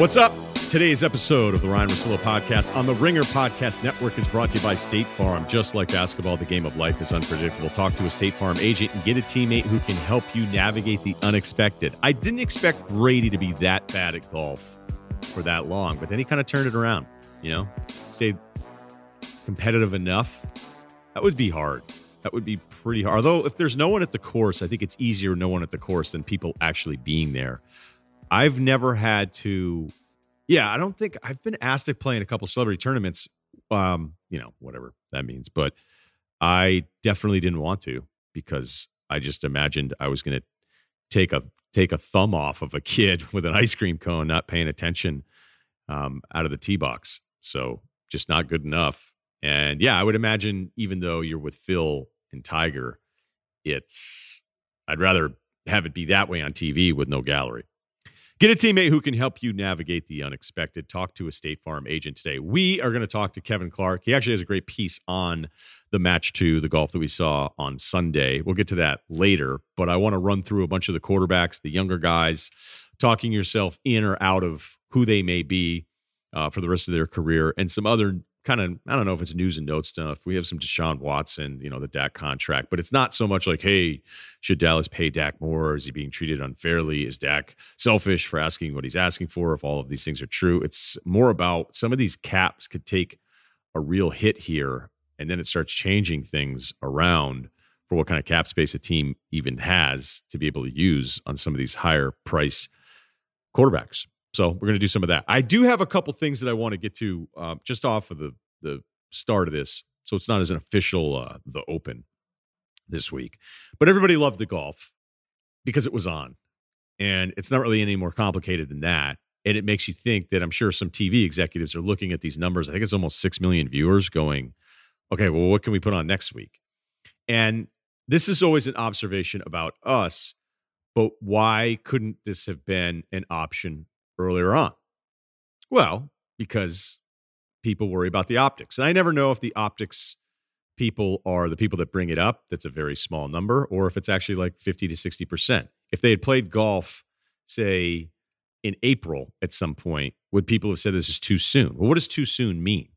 What's up? Today's episode of the Ryan Russillo podcast on the Ringer Podcast Network is brought to you by State Farm. Just like basketball, the game of life is unpredictable. Talk to a State Farm agent and get a teammate who can help you navigate the unexpected. I didn't expect Brady to be that bad at golf for that long, but then he kind of turned it around. You know, say competitive enough. That would be hard. That would be pretty hard. Although, if there's no one at the course, I think it's easier no one at the course than people actually being there. I've never had to. Yeah, I don't think I've been asked to play in a couple celebrity tournaments. Um, you know, whatever that means, but I definitely didn't want to because I just imagined I was going to take a take a thumb off of a kid with an ice cream cone, not paying attention um, out of the tee box. So just not good enough. And yeah, I would imagine even though you're with Phil and Tiger, it's I'd rather have it be that way on TV with no gallery. Get a teammate who can help you navigate the unexpected. Talk to a State Farm agent today. We are going to talk to Kevin Clark. He actually has a great piece on the match to the golf that we saw on Sunday. We'll get to that later, but I want to run through a bunch of the quarterbacks, the younger guys, talking yourself in or out of who they may be uh, for the rest of their career, and some other kind of I don't know if it's news and note stuff. We have some Deshaun Watson, you know, the Dak contract, but it's not so much like, hey, should Dallas pay Dak more? Is he being treated unfairly? Is Dak selfish for asking what he's asking for? If all of these things are true, it's more about some of these caps could take a real hit here, and then it starts changing things around for what kind of cap space a team even has to be able to use on some of these higher price quarterbacks. So we're going to do some of that. I do have a couple things that I want to get to uh, just off of the the start of this, so it's not as an official uh, the Open this week. But everybody loved the golf because it was on, and it's not really any more complicated than that. And it makes you think that I'm sure some TV executives are looking at these numbers. I think it's almost six million viewers going, okay, well, what can we put on next week? And this is always an observation about us, but why couldn't this have been an option earlier on? Well, because people worry about the optics. And I never know if the optics people are the people that bring it up, that's a very small number, or if it's actually like 50 to 60%. If they had played golf, say, in April at some point, would people have said this is too soon? Well, what does too soon mean?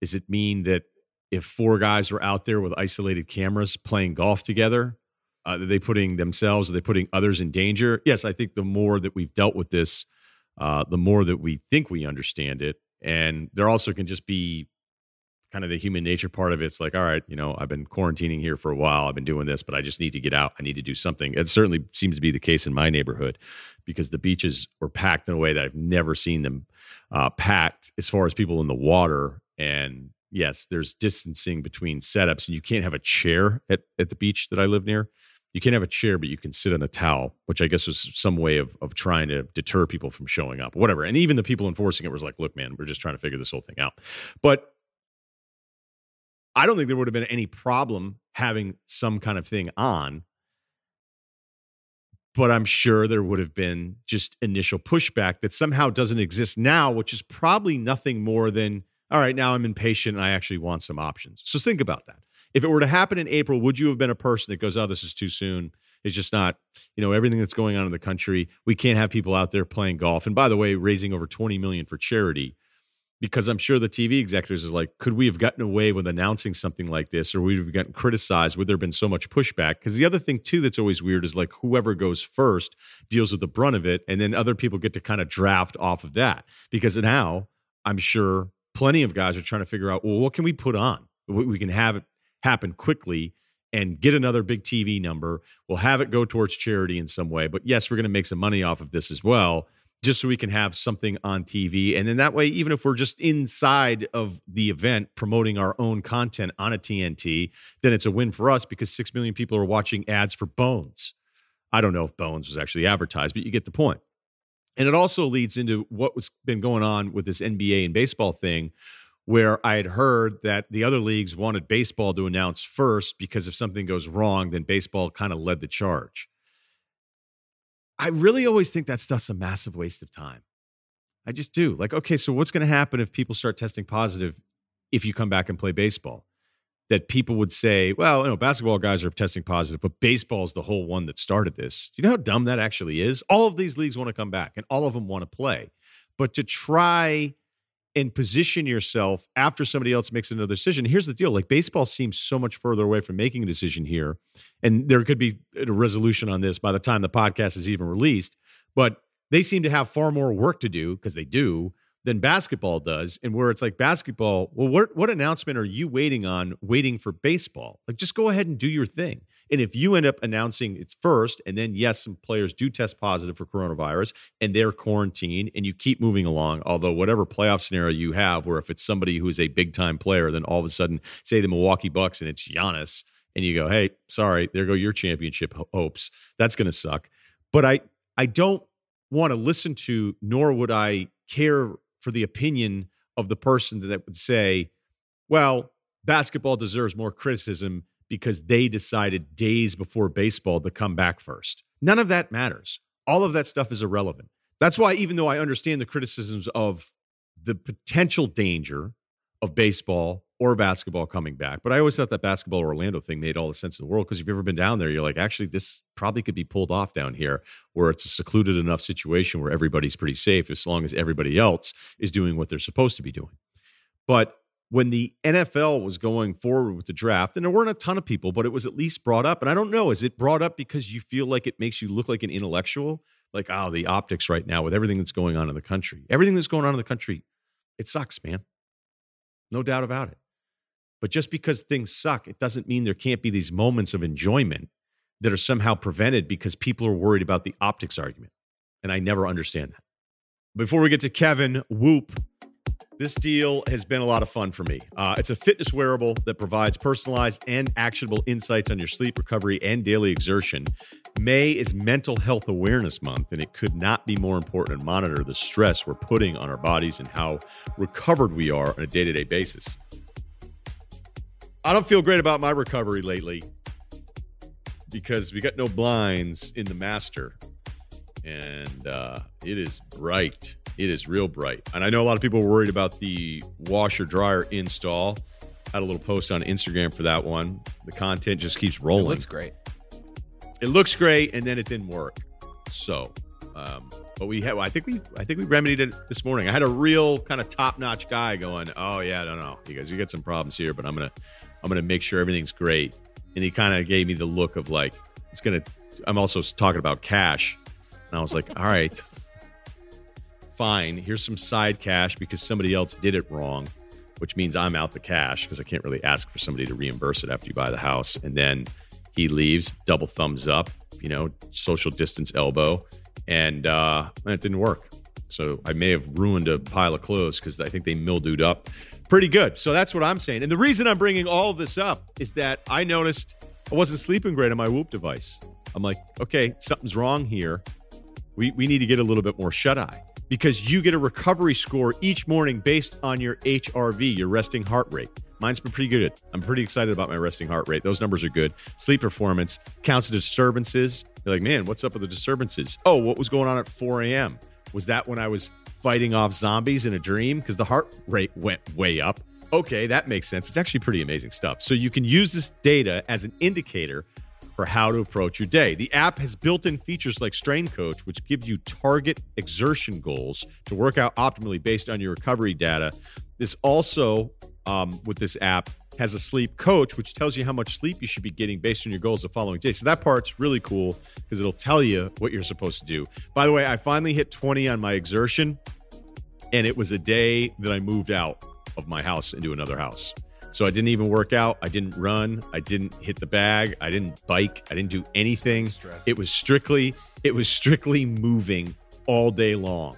Does it mean that if four guys were out there with isolated cameras playing golf together, uh, are they putting themselves, are they putting others in danger? Yes, I think the more that we've dealt with this, uh, the more that we think we understand it. And there also can just be kind of the human nature part of it. It's like, all right, you know, I've been quarantining here for a while. I've been doing this, but I just need to get out. I need to do something. It certainly seems to be the case in my neighborhood because the beaches were packed in a way that I've never seen them uh, packed as far as people in the water. And yes, there's distancing between setups, and you can't have a chair at, at the beach that I live near you can't have a chair, but you can sit on a towel, which I guess was some way of of trying to deter people from showing up, whatever. And even the people enforcing it was like, look, man, we're just trying to figure this whole thing out. But I don't think there would have been any problem having some kind of thing on. But I'm sure there would have been just initial pushback that somehow doesn't exist now, which is probably nothing more than, all right, now I'm impatient and I actually want some options. So think about that if it were to happen in April, would you have been a person that goes, "Oh, this is too soon"? It's just not, you know, everything that's going on in the country. We can't have people out there playing golf. And by the way, raising over twenty million for charity, because I'm sure the TV executives are like, could we have gotten away with announcing something like this, or we have gotten criticized? Would there have been so much pushback? Because the other thing too that's always weird is like whoever goes first deals with the brunt of it, and then other people get to kind of draft off of that. Because now I'm sure plenty of guys are trying to figure out, well, what can we put on? We can have it happen quickly and get another big TV number. We'll have it go towards charity in some way. But yes, we're going to make some money off of this as well, just so we can have something on TV. And then that way, even if we're just inside of the event promoting our own content on a TNT, then it's a win for us because 6 million people are watching ads for Bones. I don't know if Bones was actually advertised, but you get the point. And it also leads into what was been going on with this NBA and baseball thing, where I had heard that the other leagues wanted baseball to announce first because if something goes wrong, then baseball kind of led the charge. I really always think that stuff's a massive waste of time. I just do. Like, okay, so what's going to happen if people start testing positive if you come back and play baseball? that people would say, well, you know, basketball guys are testing positive, but baseball is the whole one that started this. Do you know how dumb that actually is? All of these leagues want to come back and all of them want to play. But to try and position yourself after somebody else makes another decision. Here's the deal like baseball seems so much further away from making a decision here. And there could be a resolution on this by the time the podcast is even released. But they seem to have far more work to do because they do than basketball does and where it's like basketball well what what announcement are you waiting on waiting for baseball? Like just go ahead and do your thing. And if you end up announcing it's first and then yes some players do test positive for coronavirus and they're quarantined and you keep moving along although whatever playoff scenario you have where if it's somebody who is a big time player then all of a sudden say the Milwaukee Bucks and it's Giannis and you go hey sorry there go your championship hopes. That's going to suck. But I I don't want to listen to nor would I care for the opinion of the person that would say, well, basketball deserves more criticism because they decided days before baseball to come back first. None of that matters. All of that stuff is irrelevant. That's why, even though I understand the criticisms of the potential danger of baseball or basketball coming back. But I always thought that basketball Orlando thing made all the sense in the world because if you've ever been down there, you're like, actually, this probably could be pulled off down here where it's a secluded enough situation where everybody's pretty safe as long as everybody else is doing what they're supposed to be doing. But when the NFL was going forward with the draft, and there weren't a ton of people, but it was at least brought up. And I don't know, is it brought up because you feel like it makes you look like an intellectual? Like, oh, the optics right now with everything that's going on in the country. Everything that's going on in the country, it sucks, man. No doubt about it. But just because things suck, it doesn't mean there can't be these moments of enjoyment that are somehow prevented because people are worried about the optics argument. And I never understand that. Before we get to Kevin, Whoop, this deal has been a lot of fun for me. Uh, it's a fitness wearable that provides personalized and actionable insights on your sleep recovery and daily exertion. May is Mental Health Awareness Month, and it could not be more important to monitor the stress we're putting on our bodies and how recovered we are on a day to day basis. I don't feel great about my recovery lately because we got no blinds in the master and uh, it is bright. It is real bright. And I know a lot of people were worried about the washer dryer install. Had a little post on Instagram for that one. The content just keeps rolling. It looks great. It looks great, and then it didn't work. So, um, but we had. I think we. I think we remedied it this morning. I had a real kind of top notch guy going. Oh yeah, no, no, you guys, you got some problems here, but I'm gonna I'm going to make sure everything's great. And he kind of gave me the look of like, it's going to, I'm also talking about cash. And I was like, all right, fine. Here's some side cash because somebody else did it wrong, which means I'm out the cash because I can't really ask for somebody to reimburse it after you buy the house. And then he leaves, double thumbs up, you know, social distance elbow. And, uh, and it didn't work. So I may have ruined a pile of clothes because I think they mildewed up pretty good. So that's what I'm saying. And the reason I'm bringing all of this up is that I noticed I wasn't sleeping great on my Whoop device. I'm like, okay, something's wrong here. We, we need to get a little bit more shut eye because you get a recovery score each morning based on your HRV, your resting heart rate. Mine's been pretty good. I'm pretty excited about my resting heart rate. Those numbers are good. Sleep performance counts the disturbances. You're like, man, what's up with the disturbances? Oh, what was going on at 4 a.m.? Was that when I was fighting off zombies in a dream because the heart rate went way up. Okay, that makes sense. It's actually pretty amazing stuff. So you can use this data as an indicator for how to approach your day. The app has built in features like Strain Coach, which gives you target exertion goals to work out optimally based on your recovery data. This also, um, with this app, has a sleep coach, which tells you how much sleep you should be getting based on your goals the following day. So that part's really cool because it'll tell you what you're supposed to do. By the way, I finally hit 20 on my exertion, and it was a day that I moved out of my house into another house. So I didn't even work out. I didn't run. I didn't hit the bag. I didn't bike. I didn't do anything. It was strictly it was strictly moving all day long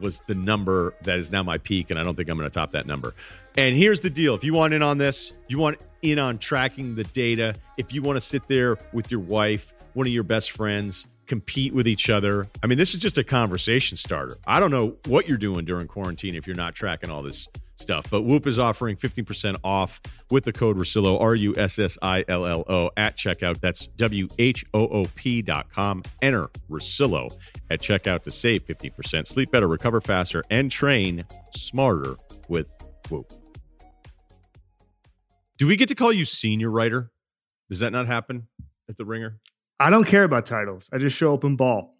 was the number that is now my peak, and I don't think I'm going to top that number. And here's the deal if you want in on this, you want in on tracking the data, if you want to sit there with your wife, one of your best friends, compete with each other. I mean, this is just a conversation starter. I don't know what you're doing during quarantine if you're not tracking all this stuff. But Whoop is offering 15% off with the code Russillo, R U S S I L L O, at checkout. That's W H O O P dot com. Enter Russillo at checkout to save 15%. Sleep better, recover faster, and train smarter with Whoop. Do we get to call you senior writer? Does that not happen at the Ringer? I don't care about titles. I just show up and ball.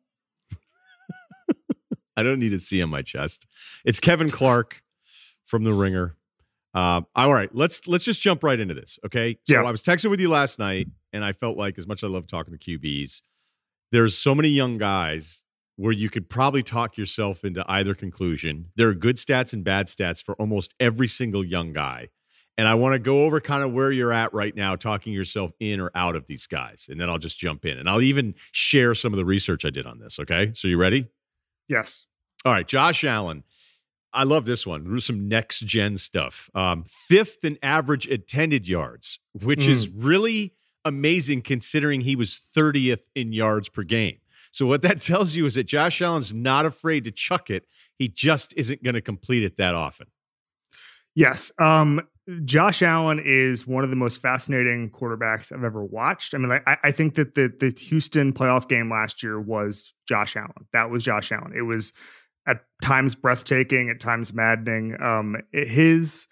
I don't need to see on my chest. It's Kevin Clark from the Ringer. Uh, all right, let's let's just jump right into this. Okay. So Yeah. I was texting with you last night, and I felt like as much as I love talking to QBs, there's so many young guys where you could probably talk yourself into either conclusion. There are good stats and bad stats for almost every single young guy. And I want to go over kind of where you're at right now, talking yourself in or out of these guys. And then I'll just jump in and I'll even share some of the research I did on this. Okay. So you ready? Yes. All right, Josh Allen. I love this one. There's some next gen stuff. Um, fifth in average intended yards, which Mm. is really amazing considering he was 30th in yards per game. So what that tells you is that Josh Allen's not afraid to chuck it. He just isn't going to complete it that often. Yes. Um, Josh Allen is one of the most fascinating quarterbacks I've ever watched. I mean, I, I think that the the Houston playoff game last year was Josh Allen. That was Josh Allen. It was at times breathtaking, at times maddening. Um, his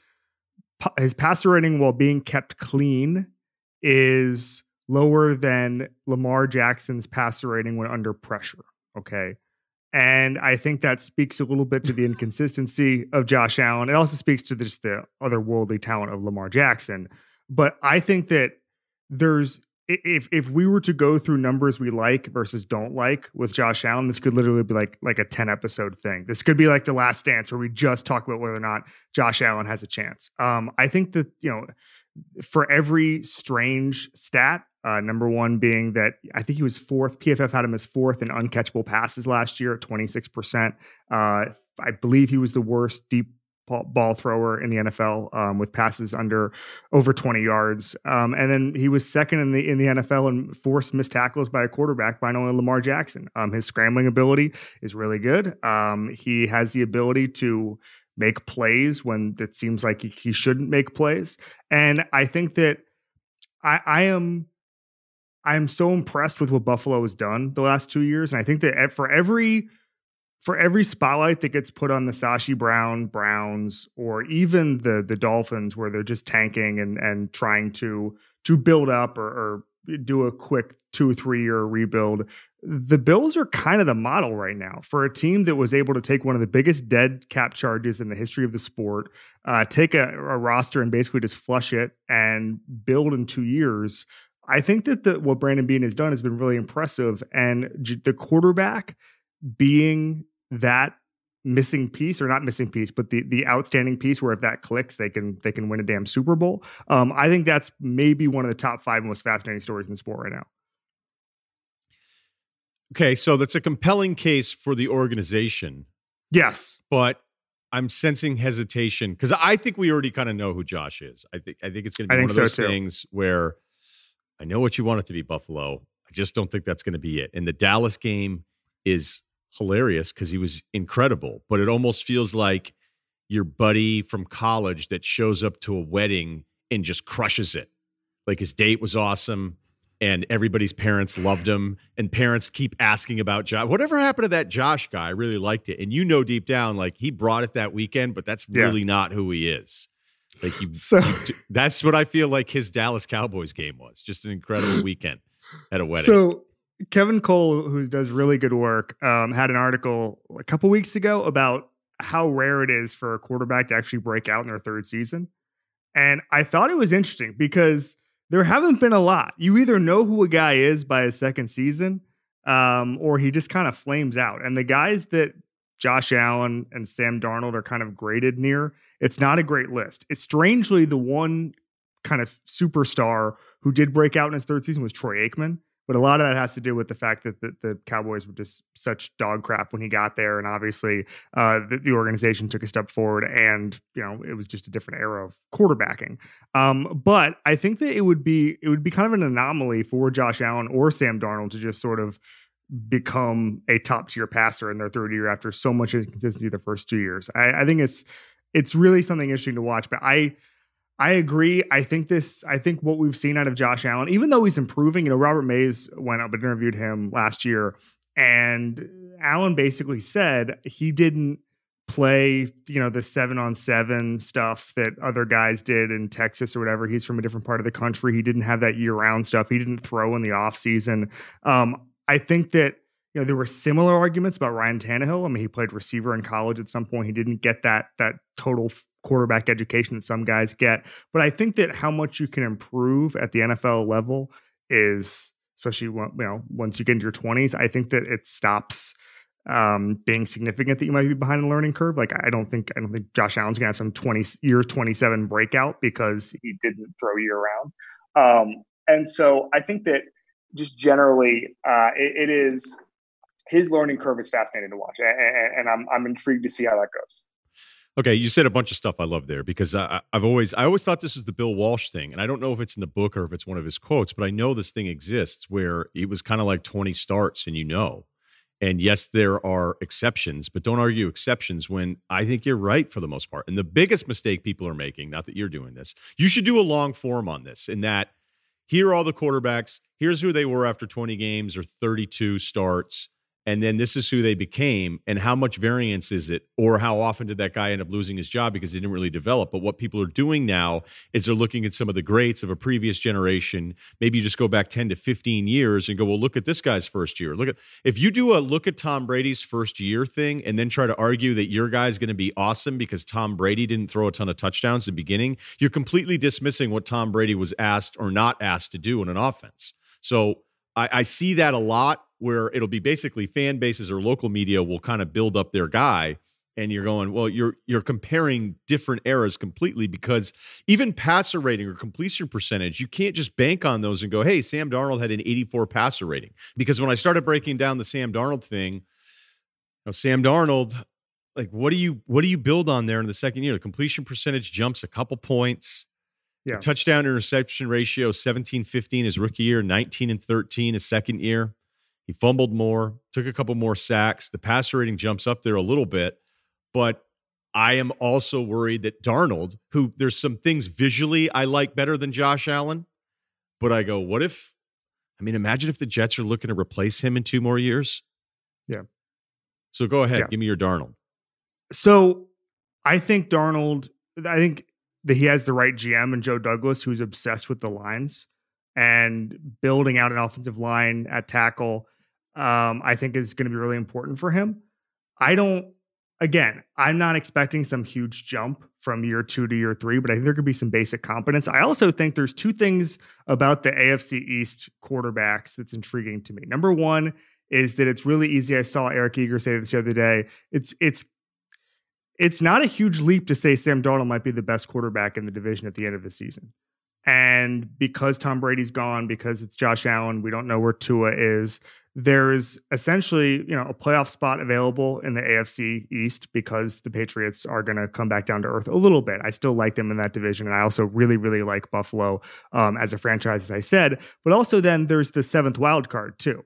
his passer rating while being kept clean is lower than Lamar Jackson's passer rating when under pressure. Okay. And I think that speaks a little bit to the inconsistency of Josh Allen. It also speaks to just the otherworldly talent of Lamar Jackson. But I think that there's if if we were to go through numbers we like versus don't like with Josh Allen, this could literally be like like a 10 episode thing. This could be like the last dance where we just talk about whether or not Josh Allen has a chance. Um, I think that, you know, for every strange stat, uh, number one being that I think he was fourth. PFF had him as fourth in uncatchable passes last year at 26%. Uh, I believe he was the worst deep ball- thrower in the NFL um, with passes under over 20 yards. Um, and then he was second in the in the NFL in forced missed tackles by a quarterback by only Lamar Jackson. Um, his scrambling ability is really good. Um, he has the ability to make plays when it seems like he, he shouldn't make plays. And I think that I, I am I am so impressed with what Buffalo has done the last two years, and I think that for every for every spotlight that gets put on the Sashi Brown Browns or even the the Dolphins, where they're just tanking and and trying to to build up or, or do a quick two or three year rebuild, the Bills are kind of the model right now for a team that was able to take one of the biggest dead cap charges in the history of the sport, uh, take a, a roster and basically just flush it and build in two years. I think that the, what Brandon Beane has done has been really impressive, and the quarterback being that missing piece or not missing piece but the the outstanding piece where if that clicks they can they can win a damn super bowl um i think that's maybe one of the top five most fascinating stories in sport right now Okay, so that's a compelling case for the organization, yes but I'm sensing hesitation because I think we already kind of know who Josh is. I think I think it's going to be one of those things where I know what you want it to be, Buffalo. I just don't think that's going to be it. And the Dallas game is hilarious because he was incredible, but it almost feels like your buddy from college that shows up to a wedding and just crushes it. Like his date was awesome and everybody's parents loved him and parents keep asking about Josh. Whatever happened to that Josh guy? I really liked it. And you know deep down like he brought it that weekend, but that's Yeah. really not who he is. Like you, so you- that's what I feel like his Dallas Cowboys game was. Just an incredible weekend at a wedding. So Kevin Cole, who does really good work, um, had an article a couple weeks ago about how rare it is for a quarterback to actually break out in their third season. And I thought it was interesting because there haven't been a lot. You either know who a guy is by his second season, um, or he just kind of flames out. And the guys that Josh Allen and Sam Darnold are kind of graded near, it's not a great list. It's strangely the one kind of superstar who did break out in his third season was Troy Aikman. But a lot of that has to do with the fact that the, the Cowboys were just such dog crap when he got there, and obviously uh, the, the organization took a step forward, and you know it was just a different era of quarterbacking. Um, but I think that it would be it would be kind of an anomaly for Josh Allen or Sam Darnold to just sort of become a top tier passer in their third year after so much inconsistency the first two years. I, I think it's it's really something interesting to watch. But I I agree. I think this. I think what we've seen out of Josh Allen, even though he's improving, you know, Robert Mays went up and interviewed him last year, and Allen basically said he didn't play, you know, the seven on seven stuff that other guys did in Texas or whatever. He's from a different part of the country. He didn't have that year round stuff. He didn't throw in the offseason. Um, I think that, you know, there were similar arguments about Ryan Tannehill. I mean, he played receiver in college at some point. He didn't get that that total quarterback education that some guys get. But I think that how much you can improve at the NFL level is especially when, you know once you get into your 20s i think that it stops um, being significant that you might be behind the learning curve. Like I don't think I don't think Josh Allen's gonna have some 20 year 27 breakout because he didn't throw year round. Um, and so I think that just generally uh, it, it is his learning curve is fascinating to watch, and, and, I'm I'm intrigued to see how that goes. Okay, you said a bunch of stuff I love there because I, have always I always thought this was the Bill Walsh thing, and I don't know if it's in the book or if it's one of his quotes, but I know this thing exists where it was kind of like 20 starts, and you know, and yes, there are exceptions, but don't argue exceptions when I think you're right for the most part. And the biggest mistake people are making, not that you're doing this, you should do a long form on this in that here are all the quarterbacks, here's who they were after 20 games or 32 starts and then this is who they became and how much variance is it or how often did that guy end up losing his job because he didn't really develop? But what people are doing now is they're looking at some of the greats of a previous generation. Maybe you just go back 10 to 15 years and go well look at this guy's first year. Look at if you do a look at tom brady's first year thing and then try to argue that your guy's going to be awesome because tom brady didn't throw a ton of touchdowns at the beginning you're completely dismissing what tom brady was asked or not asked to do in an offense. So I, I see that a lot where it'll be basically fan bases or local media will kind of build up their guy and you're going well you're you're comparing different eras completely because even passer rating or completion percentage you can't just bank on those and go hey Sam Darnold had an 84 passer rating because when I started breaking down the Sam Darnold thing you know, Sam Darnold like what do you what do you build on there in the second year? The completion percentage jumps a couple points. Yeah. touchdown interception ratio 17 15 his rookie year 19 and 13 his second year he fumbled more, took a couple more sacks. The passer rating jumps up there a little bit, but I am also worried that Darnold, who there's some things visually I like better than Josh Allen, but I go, what if? I mean, imagine if the Jets are looking to replace him in two more years. Yeah. So go ahead, yeah. give me your Darnold. So I think Darnold, I think that he has the right GM and Joe Douglas, who's obsessed with the lines and building out an offensive line at tackle um, I think is going to be really important for him. I don't, again, I'm not expecting some huge jump from year two to year three, but I think there could be some basic competence. I also think there's two things about the AFC East quarterbacks that's intriguing to me. Number one is that it's really easy. I saw Eric Eager say this the other day. It's, it's, it's not a huge leap to say Sam Darnold might be the best quarterback in the division at the end of the season. And because Tom Brady's gone, because it's Josh Allen, we don't know where Tua is there's essentially you know a playoff spot available in the AFC East because the Patriots are going to come back down to earth a little bit. I still like them in that division, and I also really really like Buffalo um, as a franchise, as I said. But also then there's the seventh wild card too,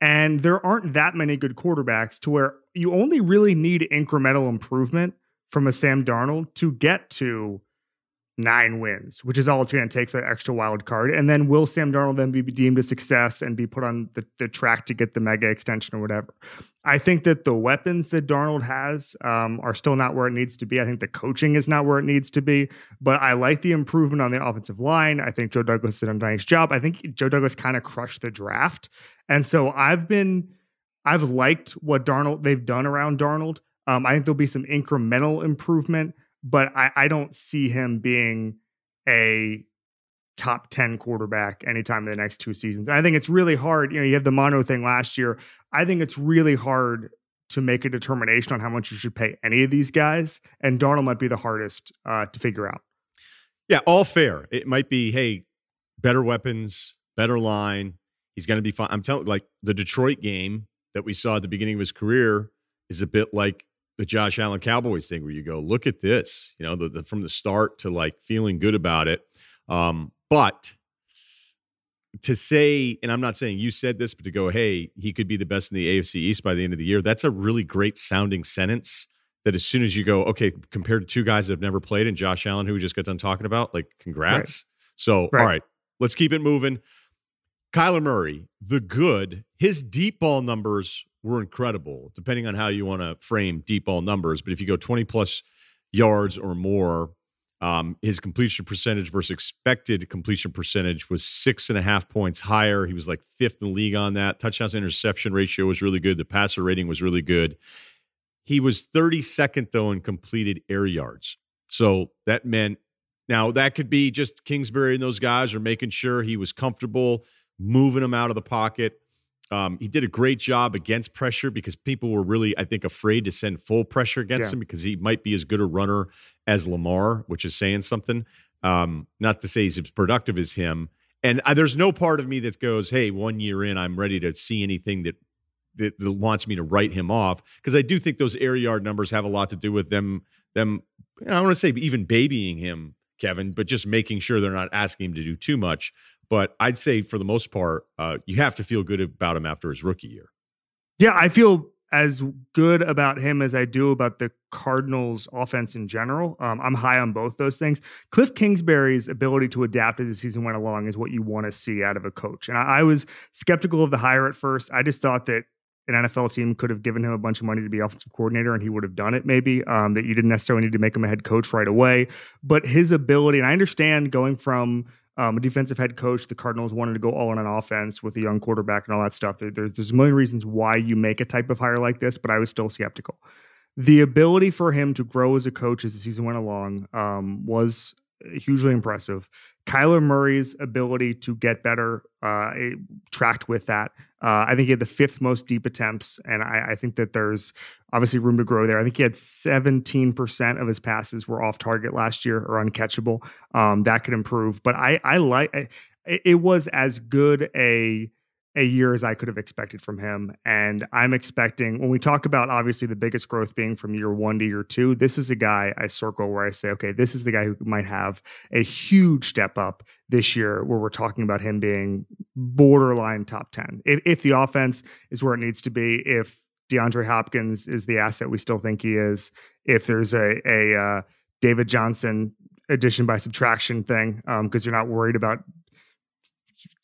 and there aren't that many good quarterbacks to where you only really need incremental improvement from a Sam Darnold to get to nine wins, which is all it's going to take for the extra wild card. And then will Sam Darnold then be deemed a success and be put on the, the track to get the mega extension or whatever? I think that the weapons that Darnold has um, are still not where it needs to be. I think the coaching is not where it needs to be, but I like the improvement on the offensive line. I think Joe Douglas did a nice job. I think Joe Douglas kind of crushed the draft. And so I've been, I've liked what Darnold, they've done around Darnold. Um, I think there'll be some incremental improvement but I, I don't see him being a top 10 quarterback anytime in the next two seasons. I think it's really hard. You know, you have the mono thing last year. I think it's really hard to make a determination on how much you should pay any of these guys. And Darnold might be the hardest uh, to figure out. Yeah, all fair. It might be, hey, better weapons, better line. He's going to be fine. I'm telling like the Detroit game that we saw at the beginning of his career is a bit like the Josh Allen Cowboys thing where you go, look at this, you know, the, the, from the start to like feeling good about it. Um, but to say, and I'm not saying you said this, but to go, hey, he could be the best in the AFC East by the end of the year, that's a really great sounding sentence. That as soon as you go, okay, compared to two guys that have never played and Josh Allen, who we just got done talking about, like congrats. Right. So, right. all right, let's keep it moving. Kyler Murray, the good, his deep ball numbers were incredible, depending on how you want to frame deep ball numbers. But if you go 20 plus yards or more, um, his completion percentage versus expected completion percentage was six and a half points higher. He was like fifth in the league on that. Touchdowns interception ratio was really good. The passer rating was really good. He was 32nd, though, in completed air yards. So that meant now that could be just Kingsbury and those guys are making sure he was comfortable, moving him out of the pocket. Um, he did a great job against pressure because people were really, I think, afraid to send full pressure against yeah. him because he might be as good a runner as Lamar, which is saying something. Um, not to say he's as productive as him. And I, there's no part of me that goes, "Hey, one year in, I'm ready to see anything that that, that wants me to write him off," because I do think those air yard numbers have a lot to do with them. Them, I don't want to say even babying him, Kevin, but just making sure they're not asking him to do too much. But I'd say for the most part, uh, you have to feel good about him after his rookie year. Yeah, I feel as good about him as I do about the Cardinals offense in general. Um, I'm high on both those things. Cliff Kingsbury's ability to adapt as the season went along is what you want to see out of a coach. And I, I was skeptical of the hire at first. I just thought that an NFL team could have given him a bunch of money to be offensive coordinator and he would have done it maybe. Um, that you didn't necessarily need to make him a head coach right away. But his ability, and I understand going from um, a defensive head coach. The Cardinals wanted to go all in on offense with a young quarterback and all that stuff. There, there's there's a million reasons why you make a type of hire like this, but I was still skeptical. The ability for him to grow as a coach as the season went along um, was hugely impressive. Kyler Murray's ability to get better uh, tracked with that. Uh, I think he had the fifth most deep attempts, and I, I, think that there's obviously room to grow there. I think he had 17% of his passes were off target last year or uncatchable. Um, that could improve, but I, I like it, it was as good a a year as I could have expected from him. And I'm expecting, when we talk about obviously the biggest growth being from year one to year two, this is a guy I circle where I say, okay, this is the guy who might have a huge step up this year, where we're talking about him being borderline top 10. If, if the offense is where it needs to be, if DeAndre Hopkins is the asset we still think he is, if there's a, a, uh, David Johnson addition by subtraction thing because um, you're not worried about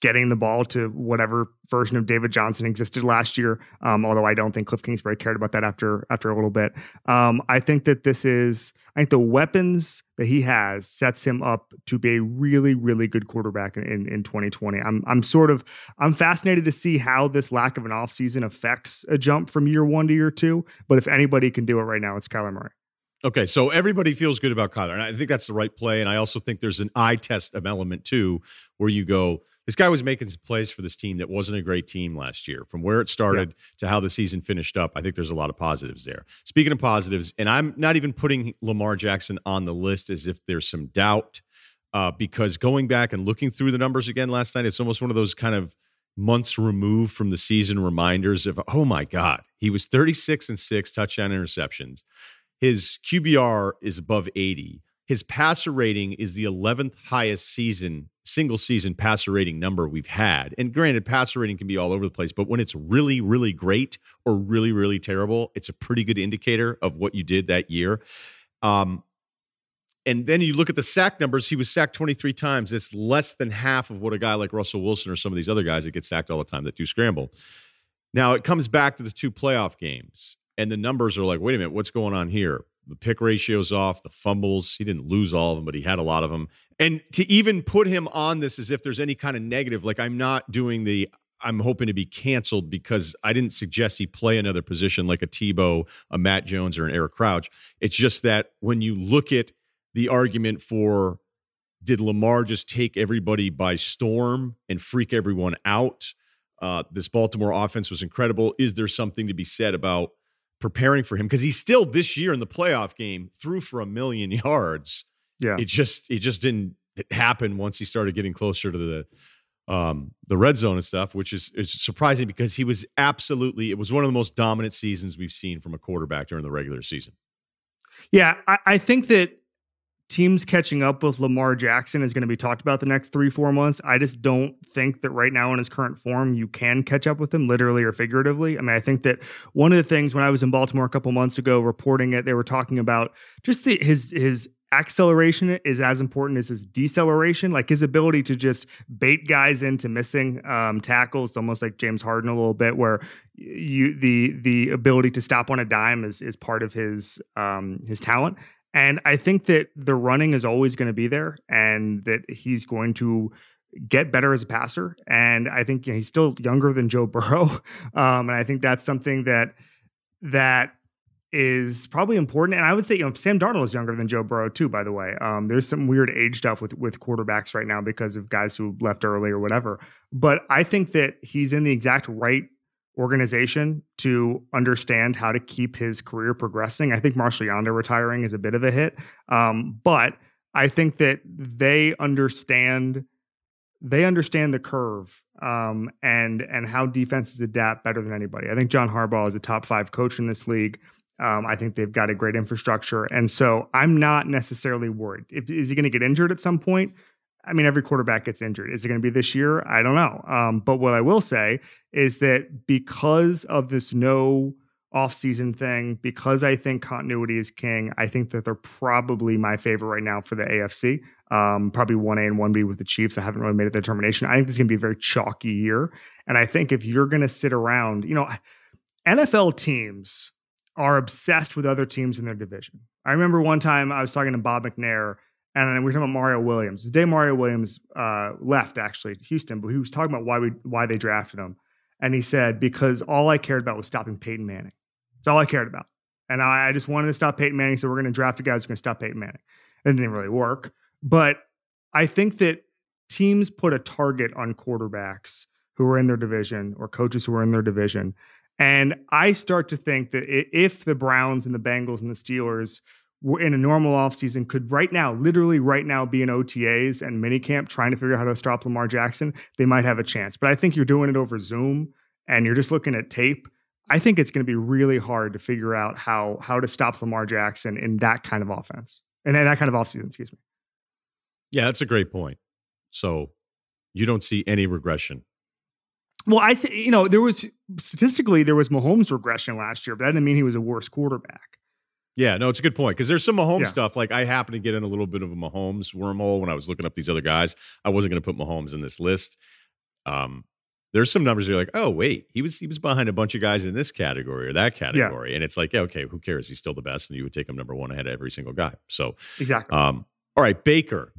getting the ball to whatever version of David Johnson existed last year. Um, although I don't think Cliff Kingsbury cared about that after after a little bit. Um, I think that this is I think the weapons that he has sets him up to be a really really good quarterback in, in, in 2020. I'm I'm sort of I'm fascinated to see how this lack of an offseason affects a jump from year one to year two. But if anybody can do it right now, it's Kyler Murray. Okay, so everybody feels good about Kyler, and I think that's the right play. And I also think there's an eye test of element too, where you go this guy was making some plays for this team that wasn't a great team last year. From where it started yeah. to how the season finished up, I think there's a lot of positives there. Speaking of positives, and I'm not even putting Lamar Jackson on the list as if there's some doubt, uh, because going back and looking through the numbers again last night, it's almost one of those kind of months removed from the season reminders of, oh my God, he was 36 and six touchdown interceptions. His QBR is above 80. His passer rating is the 11th highest season single season passer rating number we've had. And granted, passer rating can be all over the place, but when it's really, really great or really, really terrible, it's a pretty good indicator of what you did that year. Um, and then you look at the sack numbers, he was sacked 23 times. It's less than half of what a guy like Russell Wilson or some of these other guys that get sacked all the time that do scramble. Now it comes back to the two playoff games, and the numbers are like, wait a minute, what's going on here? The pick ratios off, the fumbles. He didn't lose all of them, but he had a lot of them. And to even put him on this as if there's any kind of negative, like I'm not doing the I'm hoping to be canceled because I didn't suggest he play another position like a Tebow, a Matt Jones, or an Eric Crouch. It's just that when you look at the argument for did Lamar just take everybody by storm and freak everyone out? Uh, this Baltimore offense was incredible. Is there something to be said about preparing for him because he's still this year in the playoff game threw for a million yards. Yeah, it just it just didn't happen once he started getting closer to the um the red zone and stuff, which is it's surprising because he was absolutely it was one of the most dominant seasons we've seen from a quarterback during the regular season. Yeah, I, I think that teams catching up with Lamar Jackson is going to be talked about the next three, four months. I just don't think that right now in his current form, you can catch up with him literally or figuratively. I mean, I think that one of the things when I was in Baltimore a couple months ago reporting it, they were talking about just the, his, his, acceleration is as important as his deceleration. Like his ability to just bait guys into missing um, tackles, almost like James Harden a little bit, where you the the ability to stop on a dime is is part of his um, his talent. And I think that the running is always going to be there, and that he's going to get better as a passer. And I think you know, he's still younger than Joe Burrow, um, and I think that's something that that is probably important. And I would say, you know, Sam Darnold is younger than Joe Burrow too. By the way, um, there's some weird age stuff with with quarterbacks right now because of guys who left early or whatever. But I think that he's in the exact right organization to understand how to keep his career progressing. I think Yanda retiring is a bit of a hit, um, but I think that they understand they understand the curve um, and and how defenses adapt better than anybody. I think John Harbaugh is a top five coach in this league. Um, I think they've got a great infrastructure, and so I'm not necessarily worried. If, is he going to get injured at some point? I mean, every quarterback gets injured. Is it going to be this year? I don't know. Um, but what I will say is that because of this no off-season thing, because I think continuity is king, I think that they're probably my favorite right now for the AFC. Um, probably one A and one B with the Chiefs. I haven't really made a determination. I think this is going to be a very chalky year, and I think if you're going to sit around, you know, NFL teams are obsessed with other teams in their division. I remember one time I was talking to Bob McNair, and we are talking about Mario Williams. The day Mario Williams uh, left, actually, Houston, but he was talking about why we why they drafted him, and he said because all I cared about was stopping Peyton Manning. That's all I cared about, and I, I just wanted to stop Peyton Manning. So we're going to draft a guy who's going to stop Peyton Manning. It didn't really work, but I think that teams put a target on quarterbacks who are in their division or coaches who are in their division and I start to think that if the Browns and the Bengals and the Steelers in a normal offseason could right now, literally right now, be in OTAs and minicamp trying to figure out how to stop Lamar Jackson, they might have a chance. But I think you're doing it over Zoom and you're just looking at tape. I think it's going to be really hard to figure out how how to stop Lamar Jackson in that kind of offense and in that kind of offseason, excuse me. Yeah, that's a great point. So you don't see any regression well, I say, you know, there was statistically there was Mahomes regression last year, but that didn't mean he was a worse quarterback. Yeah, no, it's a good point because there's some Mahomes yeah. stuff. Like I happened to get in a little bit of a Mahomes wormhole when I was looking up these other guys. I wasn't going to put Mahomes in this list. Um, there's some numbers you're like, oh wait, he was he was behind a bunch of guys in this category or that category, yeah. and it's like, yeah, okay, who cares? He's still the best, and you would take him number one ahead of every single guy. So exactly. Um, all right, Baker.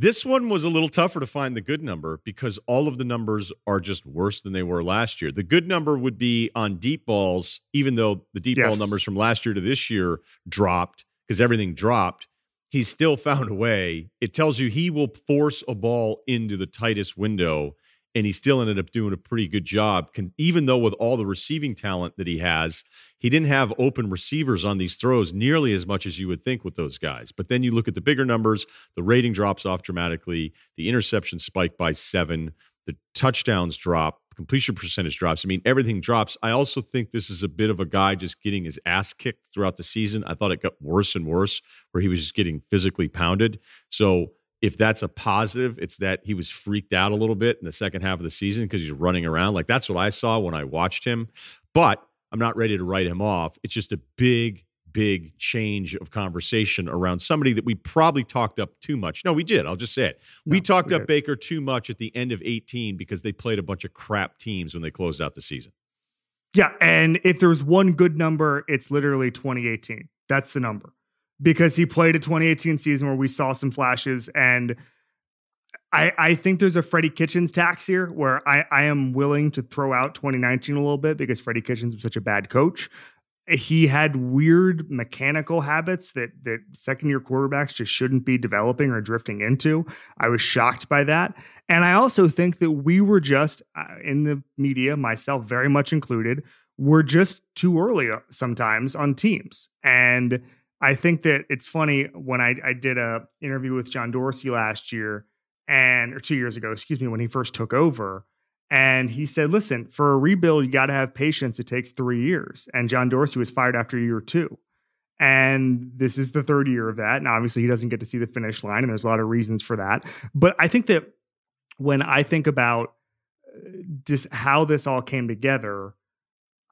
This one was a little tougher to find the good number because all of the numbers are just worse than they were last year. The good number would be on deep balls, even though the deep yes. ball numbers from last year to this year dropped because everything dropped. He still found a way. It tells you he will force a ball into the tightest window and he still ended up doing a pretty good job. Can, even though with all the receiving talent that he has, he didn't have open receivers on these throws nearly as much as you would think with those guys. But then you look at the bigger numbers, the rating drops off dramatically, the interception spike by seven, the touchdowns drop, completion percentage drops. I mean, everything drops. I also think this is a bit of a guy just getting his ass kicked throughout the season. I thought it got worse and worse, where he was just getting physically pounded. So if that's a positive, it's that he was freaked out a little bit in the second half of the season because he's running around. Like that's what I saw when I watched him. But I'm not ready to write him off. It's just a big, big change of conversation around somebody that we probably talked up too much. No, we did. I'll just say it. No, we talked we up Baker too much at the end of 18 because they played a bunch of crap teams when they closed out the season. Yeah. And if there's one good number, it's literally 2018. That's the number because he played a 2018 season where we saw some flashes and I, I think there's a Freddie Kitchens tax here where I, I am willing to throw out 2019 a little bit because Freddie Kitchens was such a bad coach. He had weird mechanical habits that that second year quarterbacks just shouldn't be developing or drifting into. I was shocked by that. And I also think that we were just uh, in the media, myself very much included, we're just too early uh, sometimes on teams. And I think that it's funny when I, I did a interview with John Dorsey last year and or two years ago, excuse me, when he first took over. And he said, listen, for a rebuild, you got to have patience. It takes three years. And John Dorsey was fired after year two. And this is the third year of that. And obviously, he doesn't get to see the finish line. And there's a lot of reasons for that. But I think that when I think about uh, just how this all came together,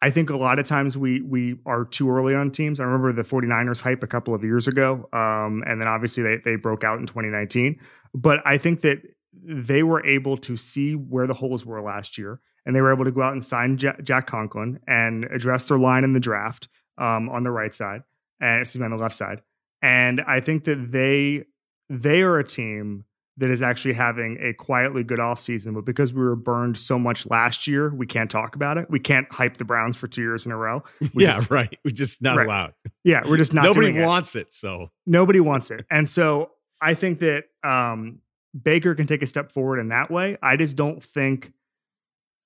I think a lot of times we we are too early on teams. I remember the 49ers hype a couple of years ago. Um, and then obviously they they broke out in 2019. But I think that they were able to see where the holes were last year, and they were able to go out and sign Jack, Jack Conklin and address their line in the draft um, on the right side and excuse me on the left side. And I think that they they are a team that is actually having a quietly good offseason, but because we were burned so much last year, we can't talk about it. We can't hype the Browns for two years in a row. We yeah, just, right. We're just not right. allowed. Yeah, we're just not. Nobody wants it. it. So nobody wants it, and so I think that um, Baker can take a step forward in that way. I just don't think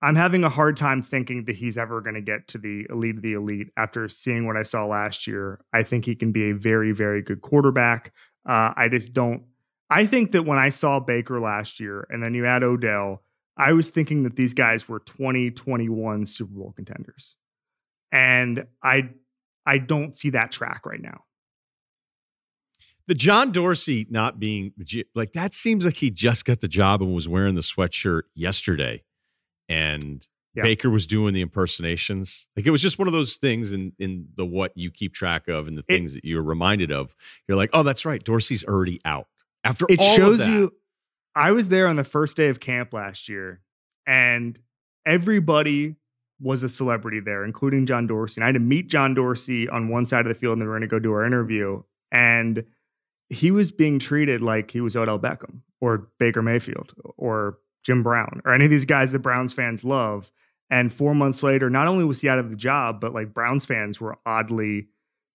I'm having a hard time thinking that he's ever going to get to the elite of the elite after seeing what I saw last year. I think he can be a very, very good quarterback. Uh, I just don't. I think that when I saw Baker last year and then you add Odell, I was thinking that these guys were 2021 Super Bowl contenders. And I I don't see that track right now the John Dorsey not being like that seems like he just got the job and was wearing the sweatshirt yesterday, and yeah. Baker was doing the impersonations. Like it was just one of those things in in the what you keep track of and the things it, that you're reminded of. You're like, oh, that's right, Dorsey's already out. After it shows you, I was there on the first day of camp last year, and everybody was a celebrity there, including John Dorsey. And I had to meet John Dorsey on one side of the field, and then we are going to go do our interview. And he was being treated like he was Odell Beckham or Baker Mayfield or Jim Brown or any of these guys that Browns fans love. And four months later, not only was he out of the job, but like Browns fans were oddly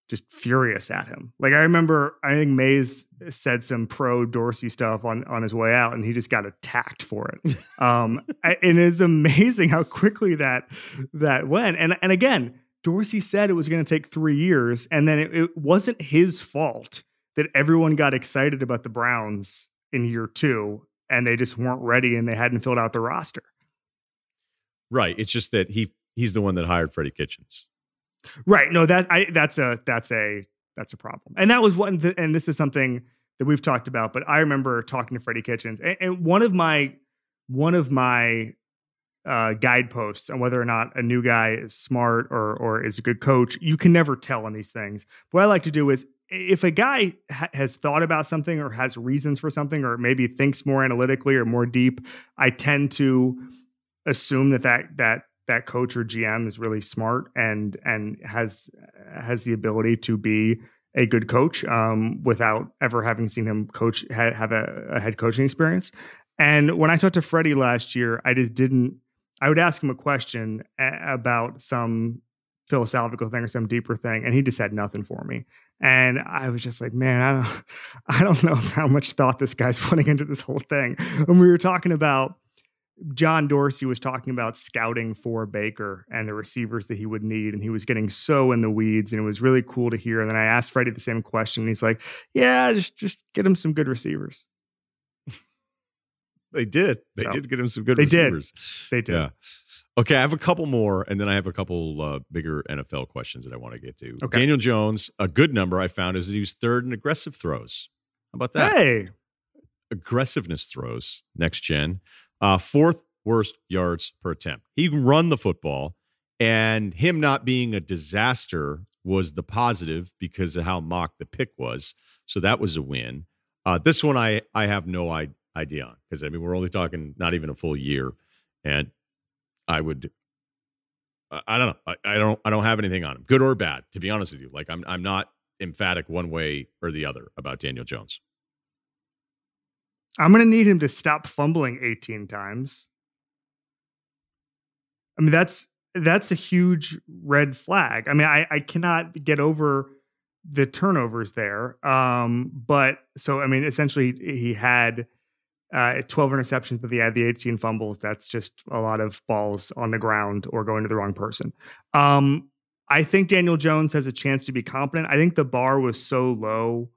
just furious at him. Like I remember, I think Mays said some pro Dorsey stuff on on his way out, and he just got attacked for it. um, and it's amazing how quickly that that went. And and again, Dorsey said it was going to take three years, and then it, it wasn't his fault that everyone got excited about the Browns in year two and they just weren't ready and they hadn't filled out the roster. Right. It's just that he he's the one that hired Freddie Kitchens. Right. No, that I that's a that's a that's a problem. And that was one and this is something that we've talked about, but I remember talking to Freddie Kitchens and, and one of my one of my uh, guideposts on whether or not a new guy is smart or or is a good coach. You can never tell on these things. What I like to do is if a guy ha- has thought about something or has reasons for something or maybe thinks more analytically or more deep i tend to assume that that that that coach or gm is really smart and and has has the ability to be a good coach um, without ever having seen him coach ha- have a, a head coaching experience and when i talked to freddie last year i just didn't i would ask him a question a- about some philosophical thing or some deeper thing and he just had nothing for me and I was just like, man, I don't, I don't know how much thought this guy's putting into this whole thing. And we were talking about John Dorsey was talking about scouting for Baker and the receivers that he would need, and he was getting so in the weeds, and it was really cool to hear. And then I asked Freddie the same question, and he's like, "Yeah, just just get him some good receivers." They did. They so, did get him some good they receivers. Did. They did. Yeah. Okay, I have a couple more, and then I have a couple uh, bigger NFL questions that I want to get to. Okay. Daniel Jones, a good number I found is that he was third in aggressive throws. How about that? Hey, aggressiveness throws next gen, uh, fourth worst yards per attempt. He can run the football, and him not being a disaster was the positive because of how mock the pick was. So that was a win. Uh, this one I I have no idea on because I mean we're only talking not even a full year, and I would I don't know. I, I, don't I don't have anything on him, good or bad, to be honest with you. Like I'm I'm not emphatic one way or the other about Daniel Jones. I'm gonna need him to stop fumbling 18 times. I mean, that's that's a huge red flag. I mean, I, I cannot get over the turnovers there. Um, but so I mean, essentially he had uh, 12 interceptions, but he had the 18 fumbles. That's just a lot of balls on the ground or going to the wrong person. Um, I think Daniel Jones has a chance to be competent. I think the bar was so low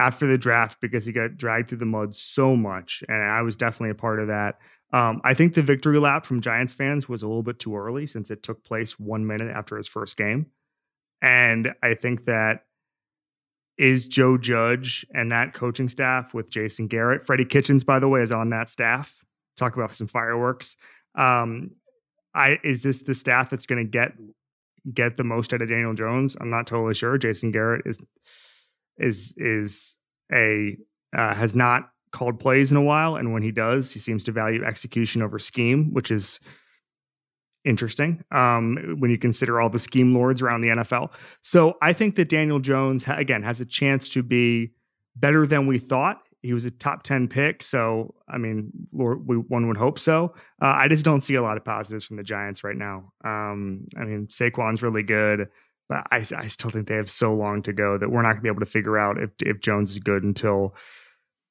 after the draft because he got dragged through the mud so much, and I was definitely a part of that. Um, I think the victory lap from Giants fans was a little bit too early since it took place one minute after his first game. And I think that is Joe Judge and that coaching staff with Jason Garrett. Freddie Kitchens, by the way, is on that staff. Talk about some fireworks. Um, I is this the staff that's going to get get the most out of Daniel Jones. I'm not totally sure. Jason Garrett is is is a uh, has not called plays in a while, and when he does, he seems to value execution over scheme, which is interesting um, when you consider all the scheme lords around the NFL. So I think that Daniel Jones again has a chance to be better than we thought. He was a top 10 pick. So, I mean, Lord, we, one would hope so. Uh, I just don't see a lot of positives from the Giants right now. Um, I mean, Saquon's really good, I, I still think they have so long to go that we're not going to be able to figure out if, if Jones is good until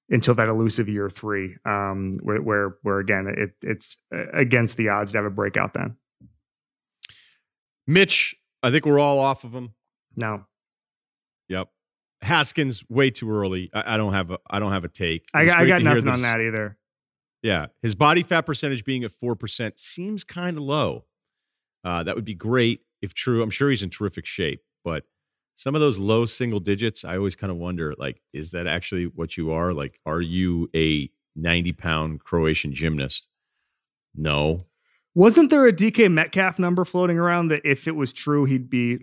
until that elusive year three, um, where, where, where again, it, it's uh, against the odds to have a breakout then. Mitch, I think we're all off of him. No. Yep. Haskins way too early. I, I don't have a I don't have a take. I got, I got nothing on that either. Yeah, his body fat percentage being at four percent seems kind of low. Uh, that would be great if true. I'm sure he's in terrific shape, but some of those low single digits, I always kind of wonder, like, is that actually what you are? Like, are you a 90 pound Croatian gymnast? No. Wasn't there a DK Metcalf number floating around that if it was true, he'd be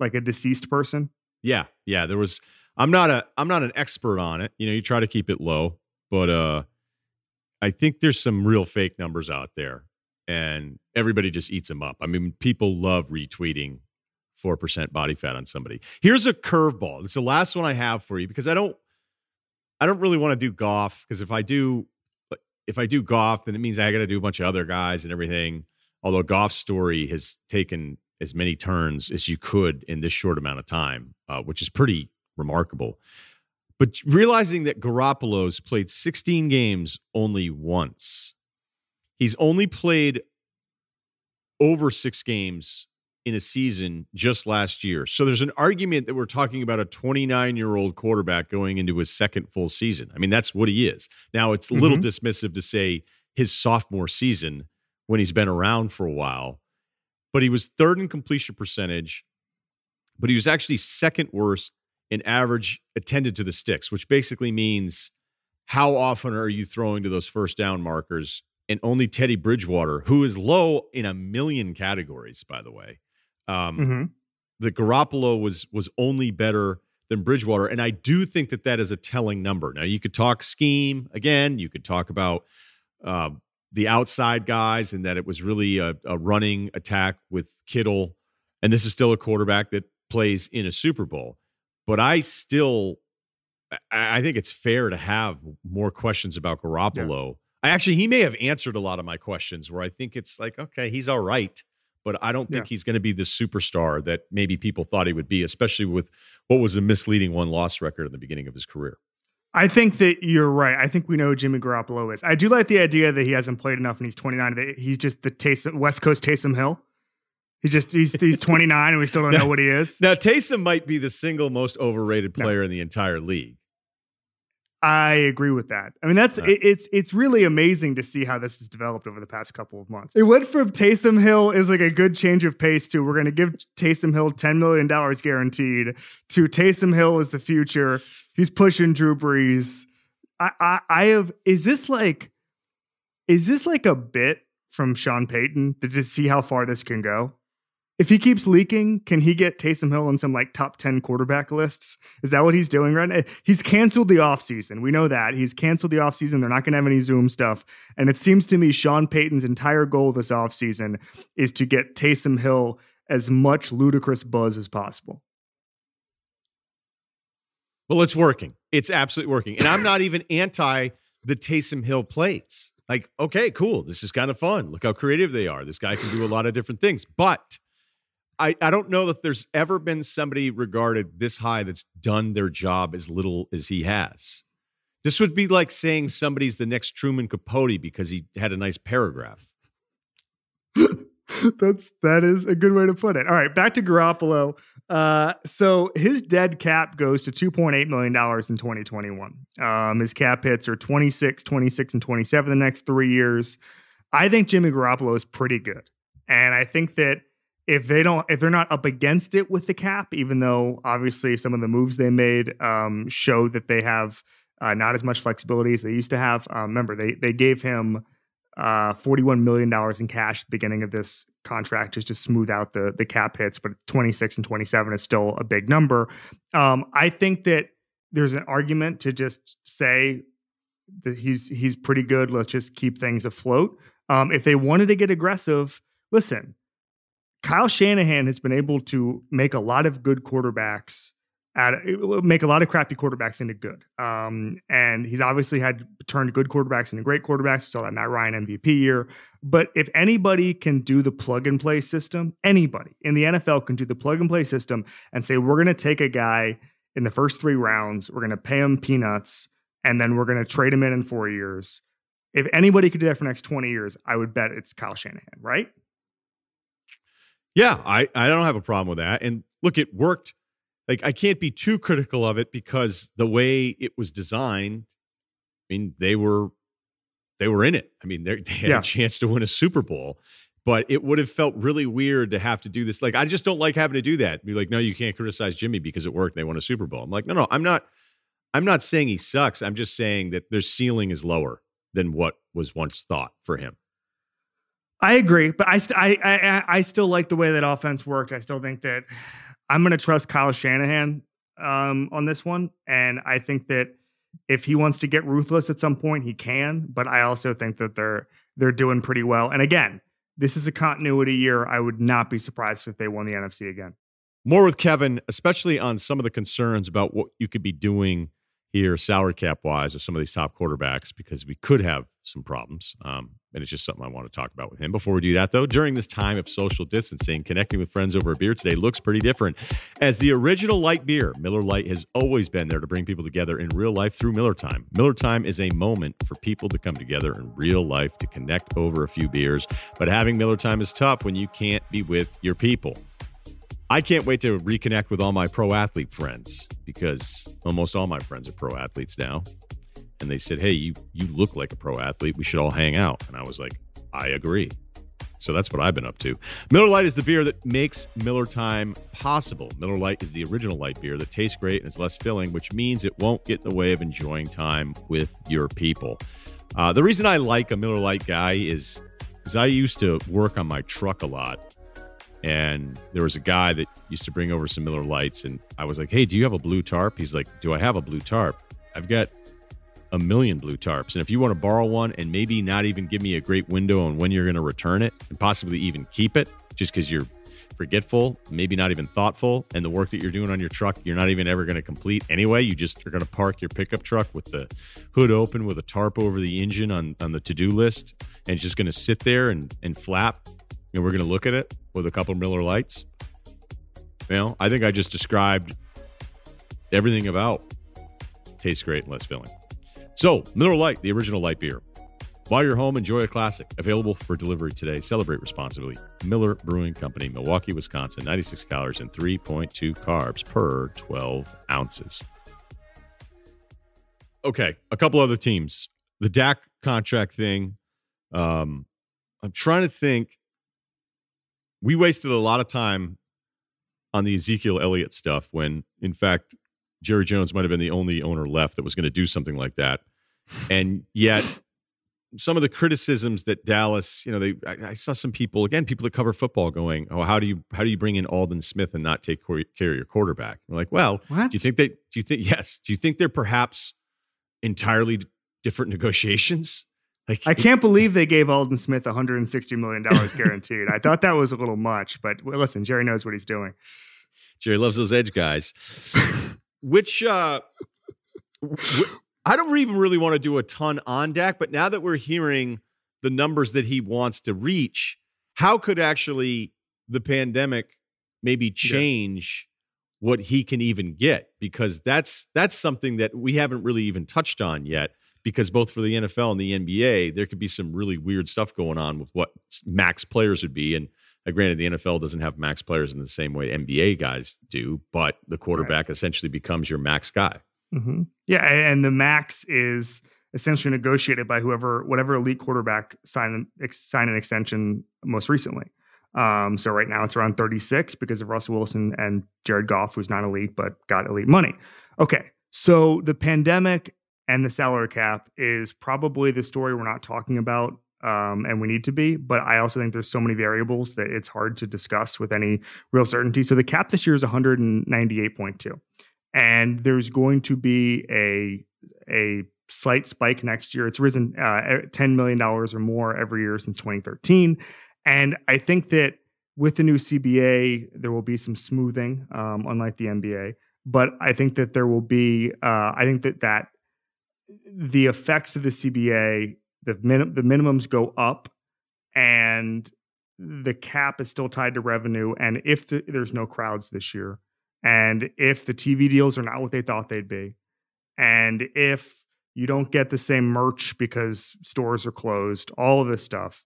like a deceased person? Yeah, yeah. There was. I'm not a. I'm not an expert on it. You know, you try to keep it low, but uh, I think there's some real fake numbers out there, and everybody just eats them up. I mean, people love retweeting four percent body fat on somebody. Here's a curveball. It's the last one I have for you because I don't. I don't really want to do golf because if I do, if I do golf, then it means I got to do a bunch of other guys and everything. Although golf story has taken as many turns as you could in this short amount of time, uh, which is pretty remarkable. But realizing that Garoppolo's played 16 games only once, he's only played over six games in a season just last year. So there's an argument that we're talking about a 29 year old quarterback going into his second full season. I mean, that's what he is. Now, it's a little mm-hmm. dismissive to say his sophomore season when he's been around for a while but he was third in completion percentage, but he was actually second worst in average intended to the sticks, which basically means how often are you throwing to those first down markers? And only Teddy Bridgewater, who is low in a million categories, by the way, um, mm-hmm. the Garoppolo was was only better than Bridgewater, and I do think that that is a telling number. Now you could talk scheme again, you could talk about uh, the outside guys and that it was really a, a, running attack with Kittle. And this is still a quarterback that plays in a Super Bowl. But I still, I think it's fair to have more questions about Garoppolo. Yeah. I actually, he may have answered a lot of my questions where I think it's like, okay, he's all right. But I don't think yeah. he's going to be the superstar that maybe people thought he would be, especially with what was a misleading one loss record in the beginning of his career. I think that you're right. I think we know who Jimmy Garoppolo is. I do like the idea that he hasn't played enough and he's 29. That he's just the Taysom, West Coast Taysom Hill. He just he's he's 29 and we still don't now, know what he is. Now Taysom might be the single most overrated player no. in the entire league. I agree with that. I mean, that's right. it, it's it's really amazing to see how this has developed over the past couple of months. It went from Taysom Hill is like a good change of pace to we're going to give Taysom Hill ten million dollars guaranteed to Taysom Hill is the future. He's pushing Drew Brees. I, I I have is this like is this like a bit from Sean Payton to just see how far this can go? If he keeps leaking, can he get Taysom Hill in some like top 10 quarterback lists? Is that what he's doing right now? He's canceled the offseason. We know that. He's canceled the offseason. They're not going to have any Zoom stuff. And it seems to me Sean Payton's entire goal this offseason is to get Taysom Hill as much ludicrous buzz as possible. Well, it's working. It's absolutely working. And I'm not even anti the Taysom Hill plays. Like, okay, cool. This is kind of fun. Look how creative they are. This guy can do a lot of different things. But I, I don't know that there's ever been somebody regarded this high that's done their job as little as he has. This would be like saying somebody's the next Truman Capote because he had a nice paragraph. That's that is a good way to put it. All right, back to Garoppolo. Uh, so his dead cap goes to $2.8 million in 2021. Um, his cap hits are 26, 26, and 27 the next three years. I think Jimmy Garoppolo is pretty good. And I think that if they don't if they're not up against it with the cap even though obviously some of the moves they made um, show that they have uh, not as much flexibility as they used to have um, remember they they gave him uh, 41 million dollars in cash at the beginning of this contract just to smooth out the the cap hits, but 26 and 27 is still a big number. Um, I think that there's an argument to just say that he's he's pretty good. Let's just keep things afloat. Um, if they wanted to get aggressive, listen, Kyle Shanahan has been able to make a lot of good quarterbacks at make a lot of crappy quarterbacks into good. Um, and he's obviously had turned good quarterbacks into great quarterbacks. We saw that Matt Ryan MVP year. But if anybody can do the plug and play system, anybody in the NFL can do the plug and play system and say, we're going to take a guy in the first three rounds, we're going to pay him peanuts, and then we're going to trade him in in four years. If anybody could do that for next 20 years, I would bet it's Kyle Shanahan, right? Yeah, I, I don't have a problem with that. And look, it worked like I can't be too critical of it because the way it was designed, I mean, they were they were in it. I mean, they had yeah. a chance to win a Super Bowl, but it would have felt really weird to have to do this. Like, I just don't like having to do that. Be like, no, you can't criticize Jimmy because it worked. They won a Super Bowl. I'm like, no, no, I'm not. I'm not saying he sucks. I'm just saying that their ceiling is lower than what was once thought for him. I agree, but I, st- I, I I still like the way that offense worked. I still think that I'm going to trust Kyle Shanahan um, on this one, and I think that if he wants to get ruthless at some point, he can. But I also think that they're they're doing pretty well. And again, this is a continuity year. I would not be surprised if they won the NFC again. More with Kevin, especially on some of the concerns about what you could be doing here, salary cap wise, of some of these top quarterbacks, because we could have some problems. Um, and it's just something I want to talk about with him. Before we do that, though, during this time of social distancing, connecting with friends over a beer today looks pretty different. As the original light beer, Miller Lite has always been there to bring people together in real life through Miller Time. Miller Time is a moment for people to come together in real life to connect over a few beers. But having Miller Time is tough when you can't be with your people. I can't wait to reconnect with all my pro athlete friends because almost all my friends are pro athletes now. And they said, "Hey, you you look like a pro athlete. We should all hang out." And I was like, "I agree." So that's what I've been up to. Miller Lite is the beer that makes Miller Time possible. Miller Lite is the original light beer that tastes great and is less filling, which means it won't get in the way of enjoying time with your people. Uh, the reason I like a Miller Lite guy is because I used to work on my truck a lot and there was a guy that used to bring over some Miller Lites, and I was like, "Hey, do you have a blue tarp?" He's like, "Do I have a blue tarp? I've got a million blue tarps, and if you want to borrow one and maybe not even give me a great window on when you're going to return it, and possibly even keep it, just because you're forgetful, maybe not even thoughtful, and the work that you're doing on your truck, you're not even ever going to complete anyway. You just are going to park your pickup truck with the hood open with a tarp over the engine on on the to do list, and just going to sit there and and flap and we're going to look at it with a couple Miller Lites. You know, I think I just described everything about tastes great and less filling. So, Miller Lite, the original light beer. While you're home, enjoy a classic. Available for delivery today. Celebrate responsibly. Miller Brewing Company, Milwaukee, Wisconsin. 96 calories and 3.2 carbs per 12 ounces. Okay, a couple other teams. The Dak contract thing. Um, I'm trying to think we wasted a lot of time on the Ezekiel Elliott stuff when, in fact, Jerry Jones might have been the only owner left that was going to do something like that. And yet, some of the criticisms that Dallas, you know, they I, I, saw some people again, people that cover football going, "Oh, how do you how do you bring in Aldon Smith and not take care of your quarterback?" I'm like, well, what? do you think that? Do you think yes? Do you think they're perhaps entirely different negotiations? Like, I can't believe they gave Aldon Smith 160 million dollars guaranteed. I thought that was a little much, but listen, Jerry knows what he's doing. Jerry loves those edge guys. Which uh I don't even really want to do a ton on Dak, but now that we're hearing the numbers that he wants to reach, how could actually the pandemic maybe change yeah. what he can even get? Because that's that's something that we haven't really even touched on yet because both for the NFL and the NBA, there could be some really weird stuff going on with what max players would be. And uh, granted, the NFL doesn't have max players in the same way NBA guys do, but the quarterback right. essentially becomes your max guy. Mm-hmm. Yeah, and the max is essentially negotiated by whoever, whatever elite quarterback signed signed an extension most recently. Um, so right now it's around 36 because of Russell Wilson and Jared Goff, who's not elite but got elite money. Okay, so the pandemic and the salary cap is probably the story we're not talking about um, and we need to be. But I also think there's so many variables that it's hard to discuss with any real certainty. So the cap this year is 198.2, and there's going to be a a slight spike next year. It's risen uh, $10 million or more every year since 2013. And I think that with the new CBA, there will be some smoothing, um, unlike the NBA. But I think that there will be, uh, I think that that the effects of the CBA, the min- the minimums go up, and the cap is still tied to revenue. And if the, there's no crowds this year, and if the TV deals are not what they thought they'd be, and if you don't get the same merch because stores are closed, all of this stuff,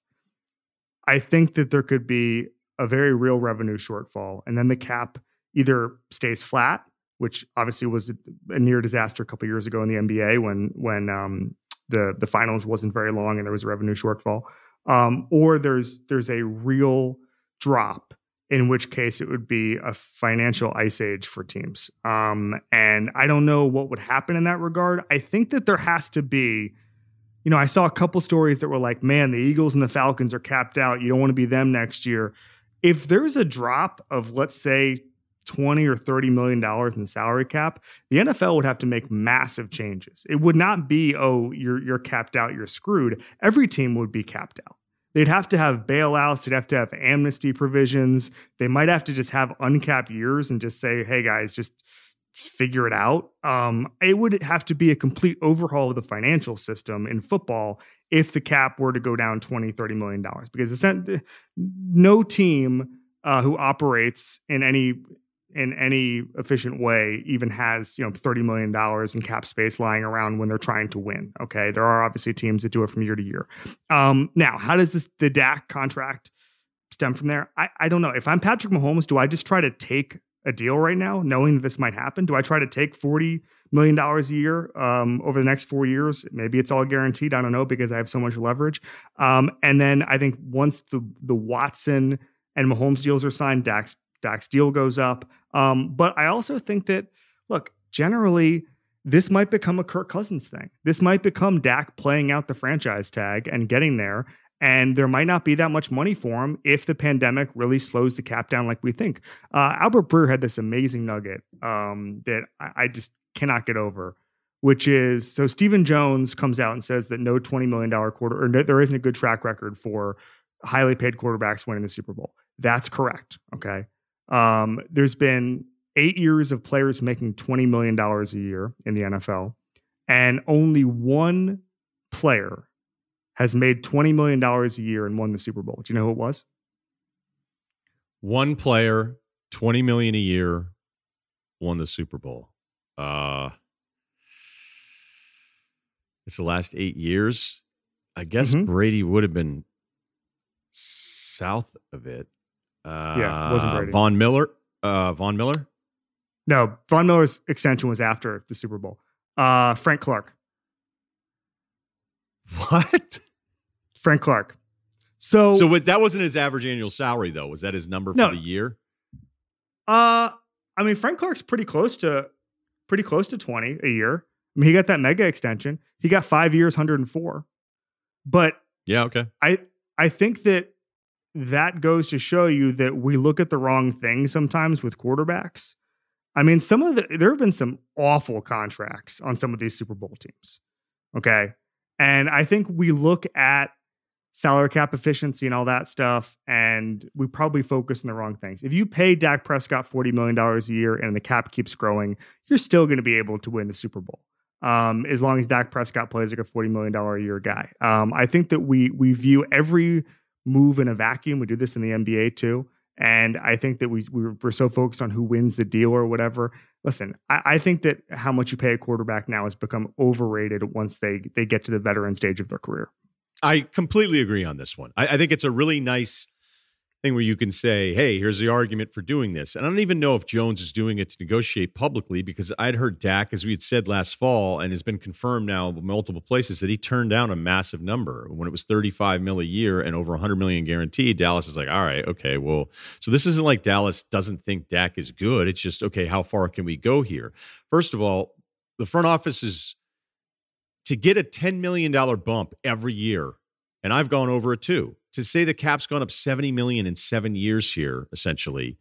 I think that there could be a very real revenue shortfall. And then the cap either stays flat, which obviously was a near disaster a couple years ago in the NBA when when um, the the finals wasn't very long and there was a revenue shortfall, um, or there's there's a real drop in which case it would be a financial ice age for teams. Um, and I don't know what would happen in that regard. I think that there has to be, you know, I saw a couple stories that were like, man, the Eagles and the Falcons are capped out. You don't want to be them next year. If there's a drop of, let's say, 20 or 30 million dollars in salary cap, the NFL would have to make massive changes. It would not be, oh, you're you're capped out, you're screwed. Every team would be capped out. They'd have to have bailouts. They'd have to have amnesty provisions. They might have to just have uncapped years and just say, hey, guys, just figure it out. Um, it would have to be a complete overhaul of the financial system in football if the cap were to go down 20, 30 million dollars because no team uh, who operates in any in any efficient way even has you know 30 million dollars in cap space lying around when they're trying to win okay? There are obviously teams that do it from year to year. Um, now how does this the Dak contract stem from there? I, I don't know. If i'm patrick mahomes do i just try to take a deal right now knowing that this might happen? Do i try to take 40 million dollars a year um, over the next four years? Maybe it's all guaranteed. I don't know because i have so much leverage. Um, and then i think once the the watson and mahomes deals are signed Dak's Dak's deal goes up. Um, but I also think that, look, generally, this might become a Kirk Cousins thing. This might become Dak playing out the franchise tag and getting there. And there might not be that much money for him if the pandemic really slows the cap down like we think. Uh, Albert Breer had this amazing nugget um, that I, I just cannot get over, which is so Stephen Jones comes out and says that no $20 million quarter, or no, there isn't a good track record for highly paid quarterbacks winning the Super Bowl. That's correct. Okay. Um, there's been eight years of players making $20 million a year in the NFL, and only one player has made $20 million a year and won the Super Bowl. Do you know who it was? One player, 20 million a year, won the Super Bowl. Uh it's the last eight years. I guess mm-hmm. Brady would have been south of it. Uh, yeah, wasn't Brady. Von Miller. Uh, Von Miller. No, Von Miller's extension was after the Super Bowl. Uh, Frank Clark. What? Frank Clark. So, so that wasn't his average annual salary though. Was that his number for no, the year? Uh, I mean, Frank Clark's pretty close to pretty close to twenty a year. I mean, he got that mega extension. He got five years, hundred and four. But yeah, okay. I I think that that goes to show you that we look at the wrong thing sometimes with quarterbacks. I mean, some of the there have been some awful contracts on some of these Super Bowl teams. Okay. And I think we look at salary cap efficiency and all that stuff, and we probably focus on the wrong things. If you pay Dak Prescott $40 million a year and the cap keeps growing, you're still going to be able to win the Super Bowl. Um, as long as Dak Prescott plays like a $40 million a year guy. Um, I think that we we view every move in a vacuum. We do this in the NBA too. And I think that we, we're so focused on who wins the deal or whatever. Listen, I, I, think that how much you pay a quarterback now has become overrated once they they get to the veteran stage of their career. I completely agree on this one. I, I think it's a really nice thing where you can say, hey, here's the argument for doing this. And I don't even know if Jones is doing it to negotiate publicly because I'd heard Dak, as we had said last fall, and has been confirmed now multiple places that he turned down a massive number when it was 35 mil a year and over 100 million guaranteed. Dallas is like, all right, okay, well, so this isn't like Dallas doesn't think Dak is good. It's just, okay, how far can we go here? First of all, the front office is to get a $10 million bump every year and I've gone over it too. To say the cap's gone up 70 million in seven years here, essentially,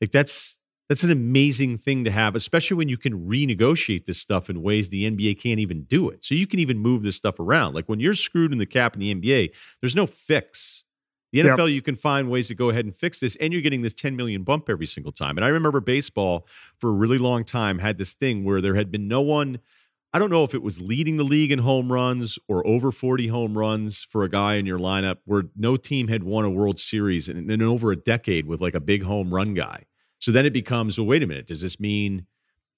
like that's that's an amazing thing to have, especially when you can renegotiate this stuff in ways the NBA can't even do it. So you can even move this stuff around. Like when you're screwed in the cap in the NBA, there's no fix. The NFL, yep. you can find ways to go ahead and fix this, and you're getting this 10 million bump every single time. And I remember baseball for a really long time had this thing where there had been no one. I don't know if it was leading the league in home runs or over 40 home runs for a guy in your lineup where no team had won a World Series in, in over a decade with like a big home run guy. So then it becomes, well, wait a minute, does this mean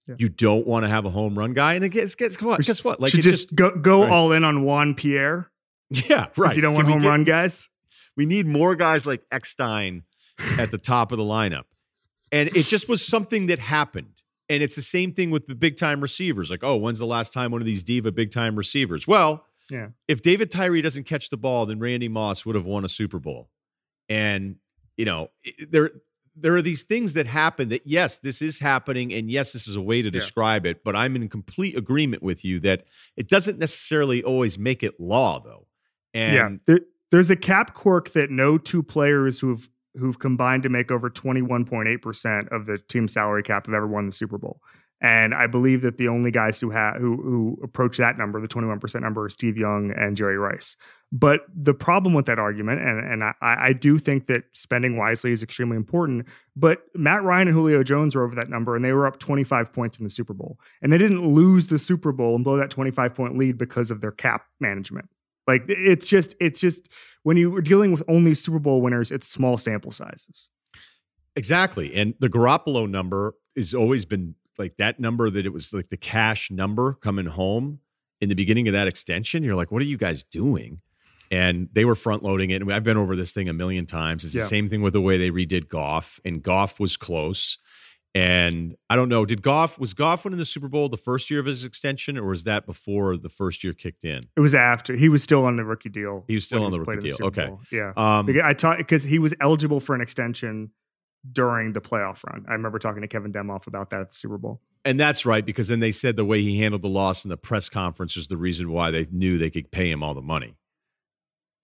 yeah. you don't want to have a home run guy? And it gets, gets what? Guess what? Like just, just, go go right. all in on Juan Pierre. Yeah, right. You don't want home get, run guys. We need more guys like Eckstein at the top of the lineup. And it just was something that happened. And it's the same thing with the big time receivers. Like, oh, when's the last time one of these diva big time receivers? Well, yeah. If David Tyree doesn't catch the ball, then Randy Moss would have won a Super Bowl. And you know, there there are these things that happen that yes this is happening and yes this is a way to describe yeah. it but i'm in complete agreement with you that it doesn't necessarily always make it law though and yeah there, there's a cap quirk that no two players who've who've combined to make over 21.8% of the team salary cap have ever won the super bowl and I believe that the only guys who have who who approach that number, the 21% number, is Steve Young and Jerry Rice. But the problem with that argument, and, and I, I do think that spending wisely is extremely important, but Matt Ryan and Julio Jones were over that number and they were up 25 points in the Super Bowl. And they didn't lose the Super Bowl and blow that 25 point lead because of their cap management. Like it's just, it's just when you are dealing with only Super Bowl winners, it's small sample sizes. Exactly. And the Garoppolo number has always been like that number that it was like the cash number coming home in the beginning of that extension. You're like, what are you guys doing? And they were front loading it. And I've been over this thing a million times. It's yeah. the same thing with the way they redid Goff, and Goff was close. And I don't know, did Goff was Goff winning the Super Bowl the first year of his extension, or was that before the first year kicked in? It was after. He was still on the rookie deal. He was still on the rookie deal. The okay, Bowl. yeah. Um, I taught because he was eligible for an extension during the playoff run. I remember talking to Kevin Demoff about that at the Super Bowl. And that's right, because then they said the way he handled the loss in the press conference was the reason why they knew they could pay him all the money.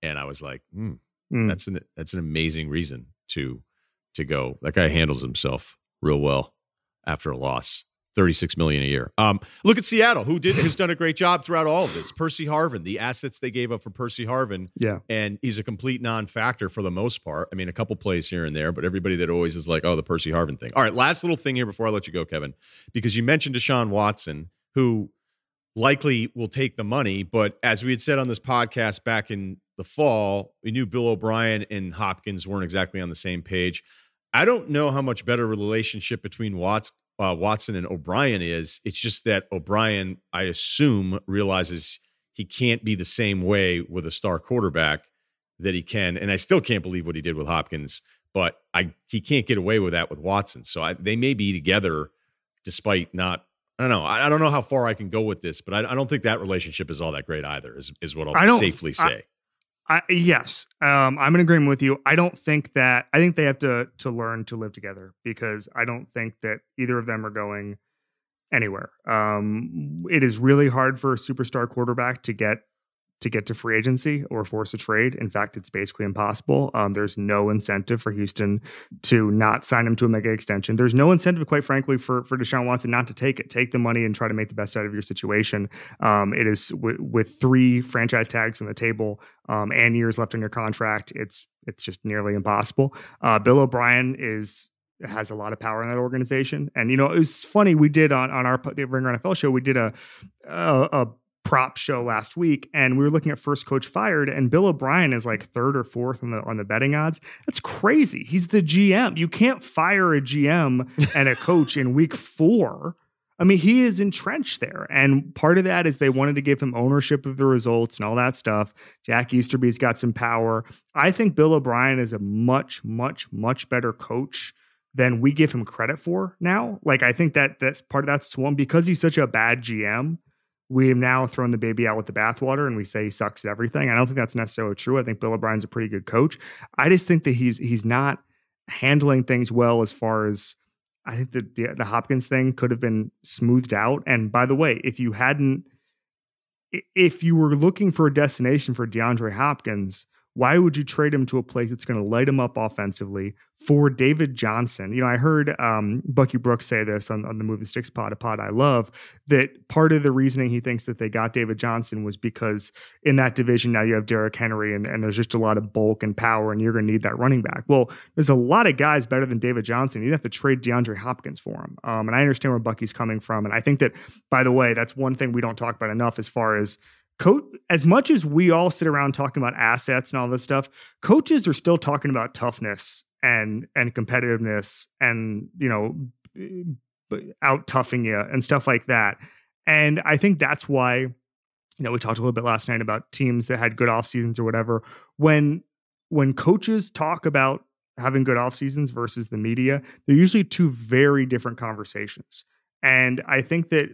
And I was like, mm, mm. that's an that's an amazing reason to to go. That guy handles himself real well after a loss. 36 million a year. Um, look at Seattle, who did who's done a great job throughout all of this. Percy Harvin, the assets they gave up for Percy Harvin. Yeah. And he's a complete non-factor for the most part. I mean, a couple plays here and there, but everybody that always is like, oh, the Percy Harvin thing. All right, last little thing here before I let you go, Kevin, because you mentioned Deshaun Watson, who likely will take the money, but as we had said on this podcast back in the fall, we knew Bill O'Brien and Hopkins weren't exactly on the same page. I don't know how much better relationship between Watts uh, Watson and O'Brien is. It's just that O'Brien, I assume, realizes he can't be the same way with a star quarterback that he can. And I still can't believe what he did with Hopkins, but I he can't get away with that with Watson. So I, they may be together despite not. I don't know. I, I, don't know how far I can go with this, but I, I, don't think that relationship is all that great either. Is is what I'll safely say. I, yes, um, I'm in agreement with you. I don't think that I think they have to to learn to live together because I don't think that either of them are going anywhere. Um, it is really hard for a superstar quarterback to get to get to free agency or force a trade. In fact, it's basically impossible. Um, there's no incentive for Houston to not sign him to a mega extension. There's no incentive, quite frankly, for for Deshaun Watson not to take it. Take the money and try to make the best out of your situation. Um, it is w- with three franchise tags on the table um, and years left on your contract. It's it's just nearly impossible. Uh, Bill O'Brien is has a lot of power in that organization. And you know, it was funny. We did on on our the Ringer NFL show. We did a a, a prop show last week and we were looking at first coach fired and Bill O'Brien is like third or fourth on the on the betting odds. That's crazy. He's the GM. You can't fire a GM and a coach in week 4. I mean, he is entrenched there. And part of that is they wanted to give him ownership of the results and all that stuff. Jack Easterby's got some power. I think Bill O'Brien is a much, much, much better coach than we give him credit for now. Like, I think that that's part of that one because he's such a bad GM we have now thrown the baby out with the bathwater and we say he sucks at everything. I don't think that's necessarily true. I think Bill O'Brien's a pretty good coach. I just think that he's he's not handling things well as far as I think that the, the Hopkins thing could have been smoothed out. And by the way, if you hadn't if you were looking for a destination for DeAndre Hopkins, why would you trade him to a place that's going to light him up offensively for David Johnson? You know, I heard um, Bucky Brooks say this on, on the Move the Sticks pod, a pod I love, that part of the reasoning he thinks that they got David Johnson was because in that division now you have Derrick Henry and, and there's just a lot of bulk and power and you're going to need that running back. Well, there's a lot of guys better than David Johnson. You'd have to trade DeAndre Hopkins for him. Um, and I understand where Bucky's coming from. And I think that, by the way, that's one thing we don't talk about enough as far as – coach as much as we all sit around talking about assets and all this stuff coaches are still talking about toughness and and competitiveness and you know out toughing you and stuff like that. And i think that's why you know we talked a little bit last night about teams that had good off seasons or whatever. When when coaches talk about having good off seasons versus the media they're usually two very different conversations. And i think that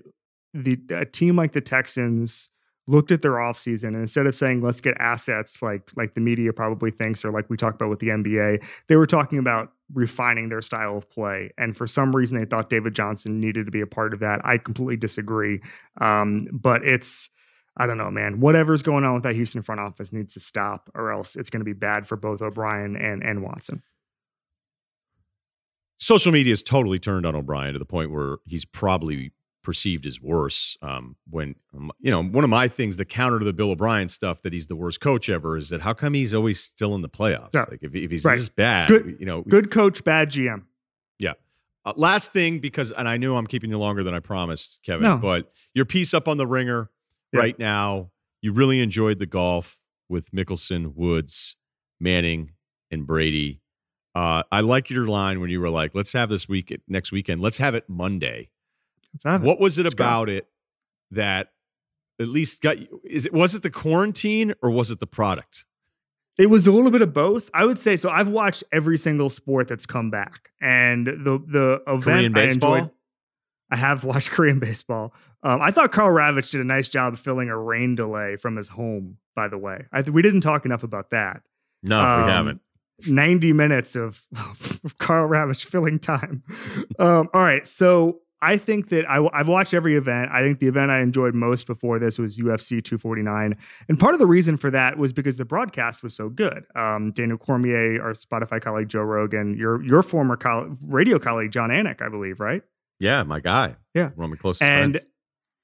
the a team like the texans looked at their offseason and instead of saying let's get assets like like the media probably thinks or like we talked about with the NBA, they were talking about refining their style of play. And for some reason they thought David Johnson needed to be a part of that. I completely disagree. Um, but it's I don't know, man. Whatever's going on with that Houston front office needs to stop, or else it's going to be bad for both O'Brien and and Watson. Social media has totally turned on O'Brien to the point where he's probably perceived as worse. Um, when um, you know, one of my things, the counter to the Bill O'Brien stuff, that he's the worst coach ever, is that how come he's always still in the playoffs? Yeah. Like if, if he's right. this bad, good, you know, good coach, bad GM. Yeah. Uh, last thing, because and I knew I'm keeping you longer than I promised, Kevin. No. But your piece up on the Ringer yeah. right now, you really enjoyed the golf with Mickelson, Woods, Manning, and Brady. Uh, I like your line when you were like, "Let's have this week next weekend. Let's have it Monday." What was it about it that at least got you? Is it was it the quarantine or was it the product? It was a little bit of both. I would say so. I've watched every single sport that's come back, and the the event Korean baseball? I enjoyed. I have watched Korean baseball. Um, I thought Karl Ravech did a nice job filling a rain delay from his home. By the way, I th- we didn't talk enough about that. No, um, we haven't. 90 minutes of, of Karl Ravech filling time. um, all right. So I think that I, have watched every event. I think the event I enjoyed most before this was UFC 249. And part of the reason for that was because the broadcast was so good. Um, Daniel Cormier, our Spotify colleague Joe Rogan, your your former radio colleague Jon Anik, I believe, right? Yeah, my guy. Yeah. One of my closest and, friends.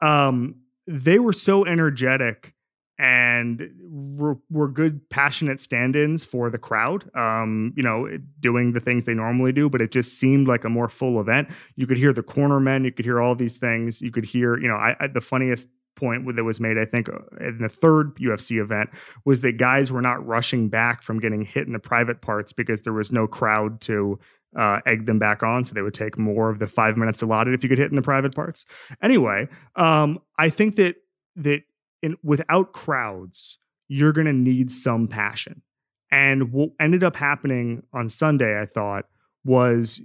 Um, they were so energetic and were, were good passionate stand-ins for the crowd um, you know doing the things they normally do but it just seemed like a more full event you could hear the corner men you could hear all these things you could hear you know I, I, the funniest point that was made i think uh, in the third ufc event was that guys were not rushing back from getting hit in the private parts because there was no crowd to uh, egg them back on, so they would take more of the five minutes allotted if you could hit in the private parts. Anyway, um, I think that that in, without crowds, you're going to need some passion. And what ended up happening on Sunday, I thought, was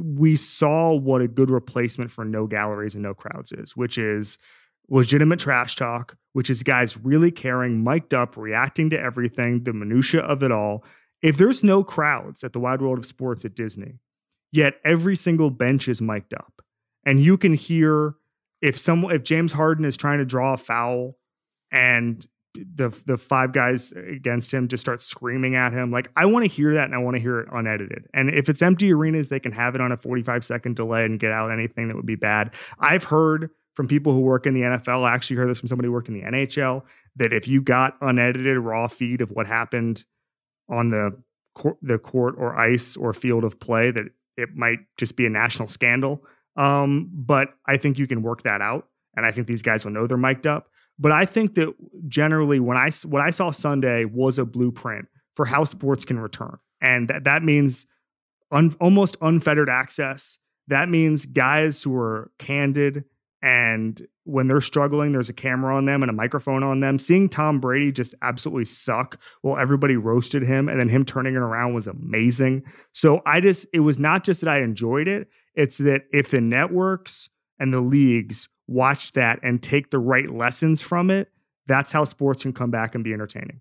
we saw what a good replacement for no galleries and no crowds is, which is legitimate trash talk, which is guys really caring, mic'd up, reacting to everything, the minutia of it all. If there's no crowds at the Wide World of Sports at Disney, yet every single bench is mic'd up, and you can hear if someone if James Harden is trying to draw a foul and the the five guys against him just start screaming at him. Like I want to hear that and I want to hear it unedited. And if it's empty arenas, they can have it on a 45 second delay and get out anything that would be bad. I've heard from people who work in the NFL, I actually heard this from somebody who worked in the NHL, that if you got unedited raw feed of what happened on the court, the court or ice or field of play, that it might just be a national scandal. Um, but I think you can work that out. And I think these guys will know they're mic'd up. But I think that generally, when I what I saw Sunday was a blueprint for how sports can return, and that that means un, almost unfettered access. That means guys who are candid and when they're struggling, there's a camera on them and a microphone on them. Seeing Tom Brady just absolutely suck while everybody roasted him and then him turning it around was amazing. So I just, it was not just that I enjoyed it, it's that if the networks and the leagues watch that and take the right lessons from it, that's how sports can come back and be entertaining.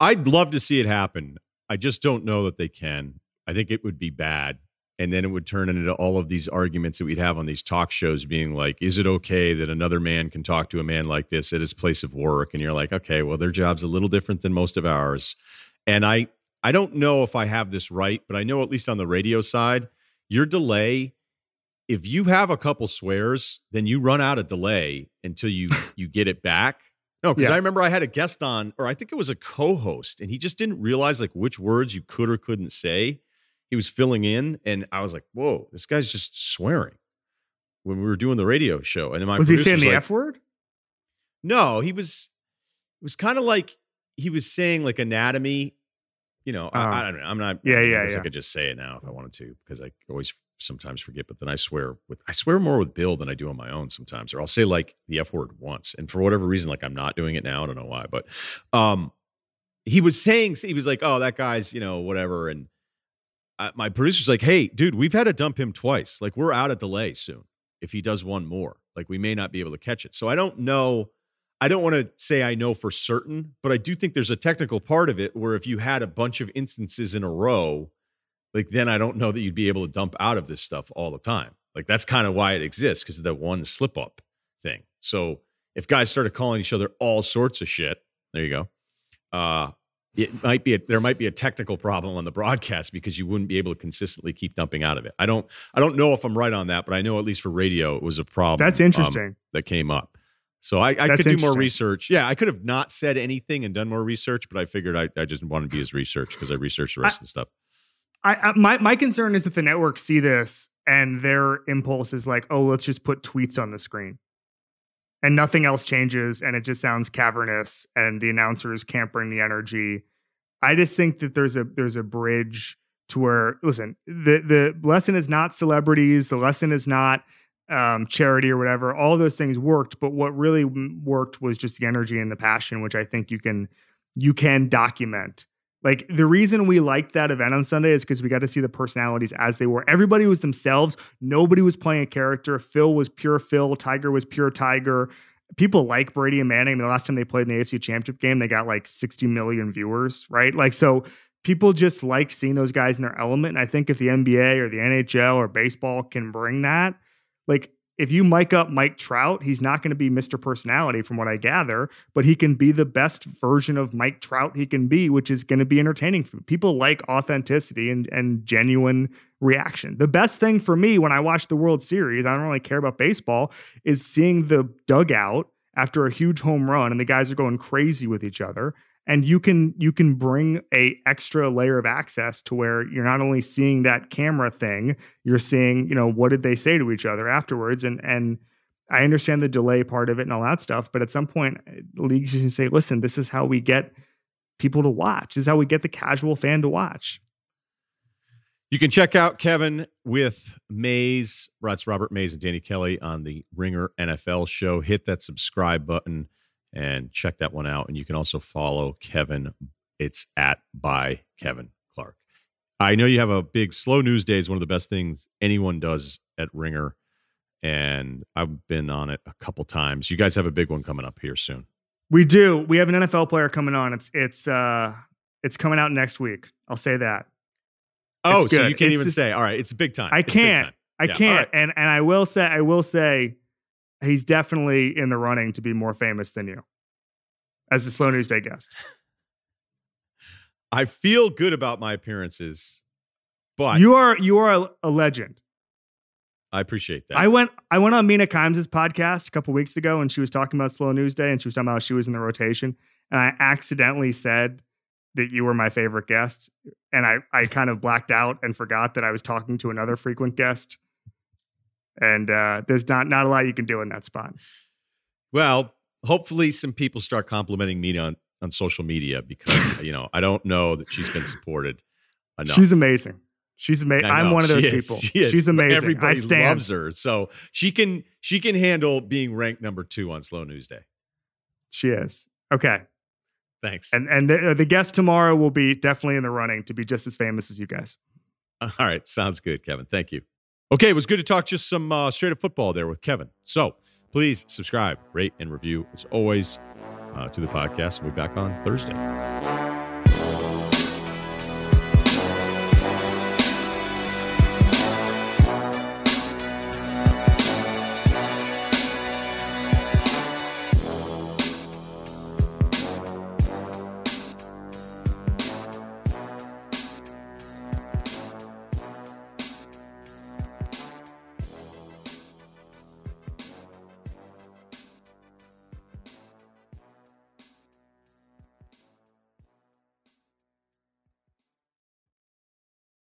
I'd love to see it happen. I just don't know that they can. I think it would be bad. and then it would turn into all of these arguments that we'd have on these talk shows being like is it okay that another man can talk to a man like this at his place of work and you're like okay well their job's a little different than most of ours and i i don't know if i have this right but i know at least on the radio side your delay if you have a couple swears then you run out of delay until you you get it back no because Yeah. i remember i had a guest on or i think it was a co-host and he just didn't realize like which words you could or couldn't say he was filling in and i was like whoa this guy's just swearing when we were doing the radio show and then my was he saying the like, F word? no he was it was kind of like he was saying like anatomy you know I, Oh. I don't know i'm not Yeah, yeah. I guess yeah. i could just say it now if i wanted to because i always sometimes forget but then i swear with i swear more with bill than i do on my own sometimes or i'll say like the f word once and for whatever reason like i'm not doing it now i don't know why but um he was saying he was like oh that guy's you know whatever and I, my producer's like hey dude we've had to dump him twice like we're out of delay soon if he does one more like we may not be able to catch it. So i don't know I don't want to say I know for certain, but I do think there's a technical part of it where if you had a bunch of instances in a row, like then I don't know that you'd be able to dump out of this stuff all the time. Like that's kind of why it exists because of that one slip up thing. So if guys started calling each other all sorts of shit, there you go. Uh, it might be a, there might be a technical problem on the broadcast because you wouldn't be able to consistently keep dumping out of it. I don't I don't know if I'm right on that, but I know at least for radio it was a problem. That's um, interesting. that came up. So I, I could do more research. Yeah, I could have not said anything and done more research, but I figured I, I just wanted to be his research because I researched the rest of the stuff. I, I my my concern is that the networks see this and their impulse is like, oh, let's just put tweets on the screen, and nothing else changes, and it just sounds cavernous, and the announcers can't bring the energy. I just think that there's a there's a bridge to where listen, the the lesson is not celebrities, the lesson is not um, charity or whatever. All those things worked, but what really worked was just the energy and the passion, which I think you can you can document. Like the reason we liked that event on Sunday is because we got to see the personalities as they were. Everybody was themselves. Nobody was playing a character. Phil was pure Phil. Tiger was pure Tiger. People like Brady and Manning. I mean, the last time they played in the AFC Championship game, they got like 60 million viewers, right? Like, so people just like seeing those guys in their element. And I think if the NBA or the NHL or baseball can bring that, like if you mic up Mike Trout, he's not going to be Mr. Personality from what I gather, but he can be the best version of Mike Trout he can be, which is going to be entertaining. People like authenticity and, and genuine reaction. The best thing for me when I watch the World Series, I don't really care about baseball, is seeing the dugout after a huge home run and the guys are going crazy with each other and you can you can bring a extra layer of access to where you're not only seeing that camera thing you're seeing you know what did they say to each other afterwards? And and i understand the delay part of it and all that stuff but at some point uh, leagues just say listen this is how we get people to watch. This is how we get the casual fan to watch. You can check out Kevin with Mays, that's Robert Mays and Danny Kelly on the Ringer NFL show. Hit that subscribe button and check that one out. And you can also follow Kevin. It's at by Kevin Clark. I know you have a big slow news day is one of the best things anyone does at Ringer. And I've been on it a couple times. You guys have a big one coming up here soon. we do we have an nfl player coming on it's it's uh it's coming out next week i'll say that Oh, so you can't It's even just- say. All right, it's a big time. I It's can't. time. I Yeah, can't, right. and and I will say, I will say, he's definitely in the running to be more famous than you as the slow news day guest. I feel good about my appearances, but you are you are a, a legend. I appreciate that. I went I went on Mina Kimes' podcast a couple weeks ago, and she was talking about slow news day, and she was talking about how she was in the rotation, and I accidentally said that you were my favorite guest, and I I kind of blacked out and forgot that I was talking to another frequent guest. And uh, there's not not a lot you can do in that spot. Well, hopefully some people start complimenting me on on social media because you know I don't know that she's been supported enough. She's amazing. She's amazing. I'm one of those she is, people. she is. She's amazing. Everybody I stand. loves her, so she can she can handle being ranked number two on Slow News Day. She is. Okay. Thanks. And and the, the guest tomorrow will be definitely in the running to be just as famous as you guys. All right, sounds good, Kevin. Thank you. Okay, it was good to talk just some uh, straight up football there with Kevin. So please subscribe, rate, and review as always uh, to the podcast. We'll be back on Thursday.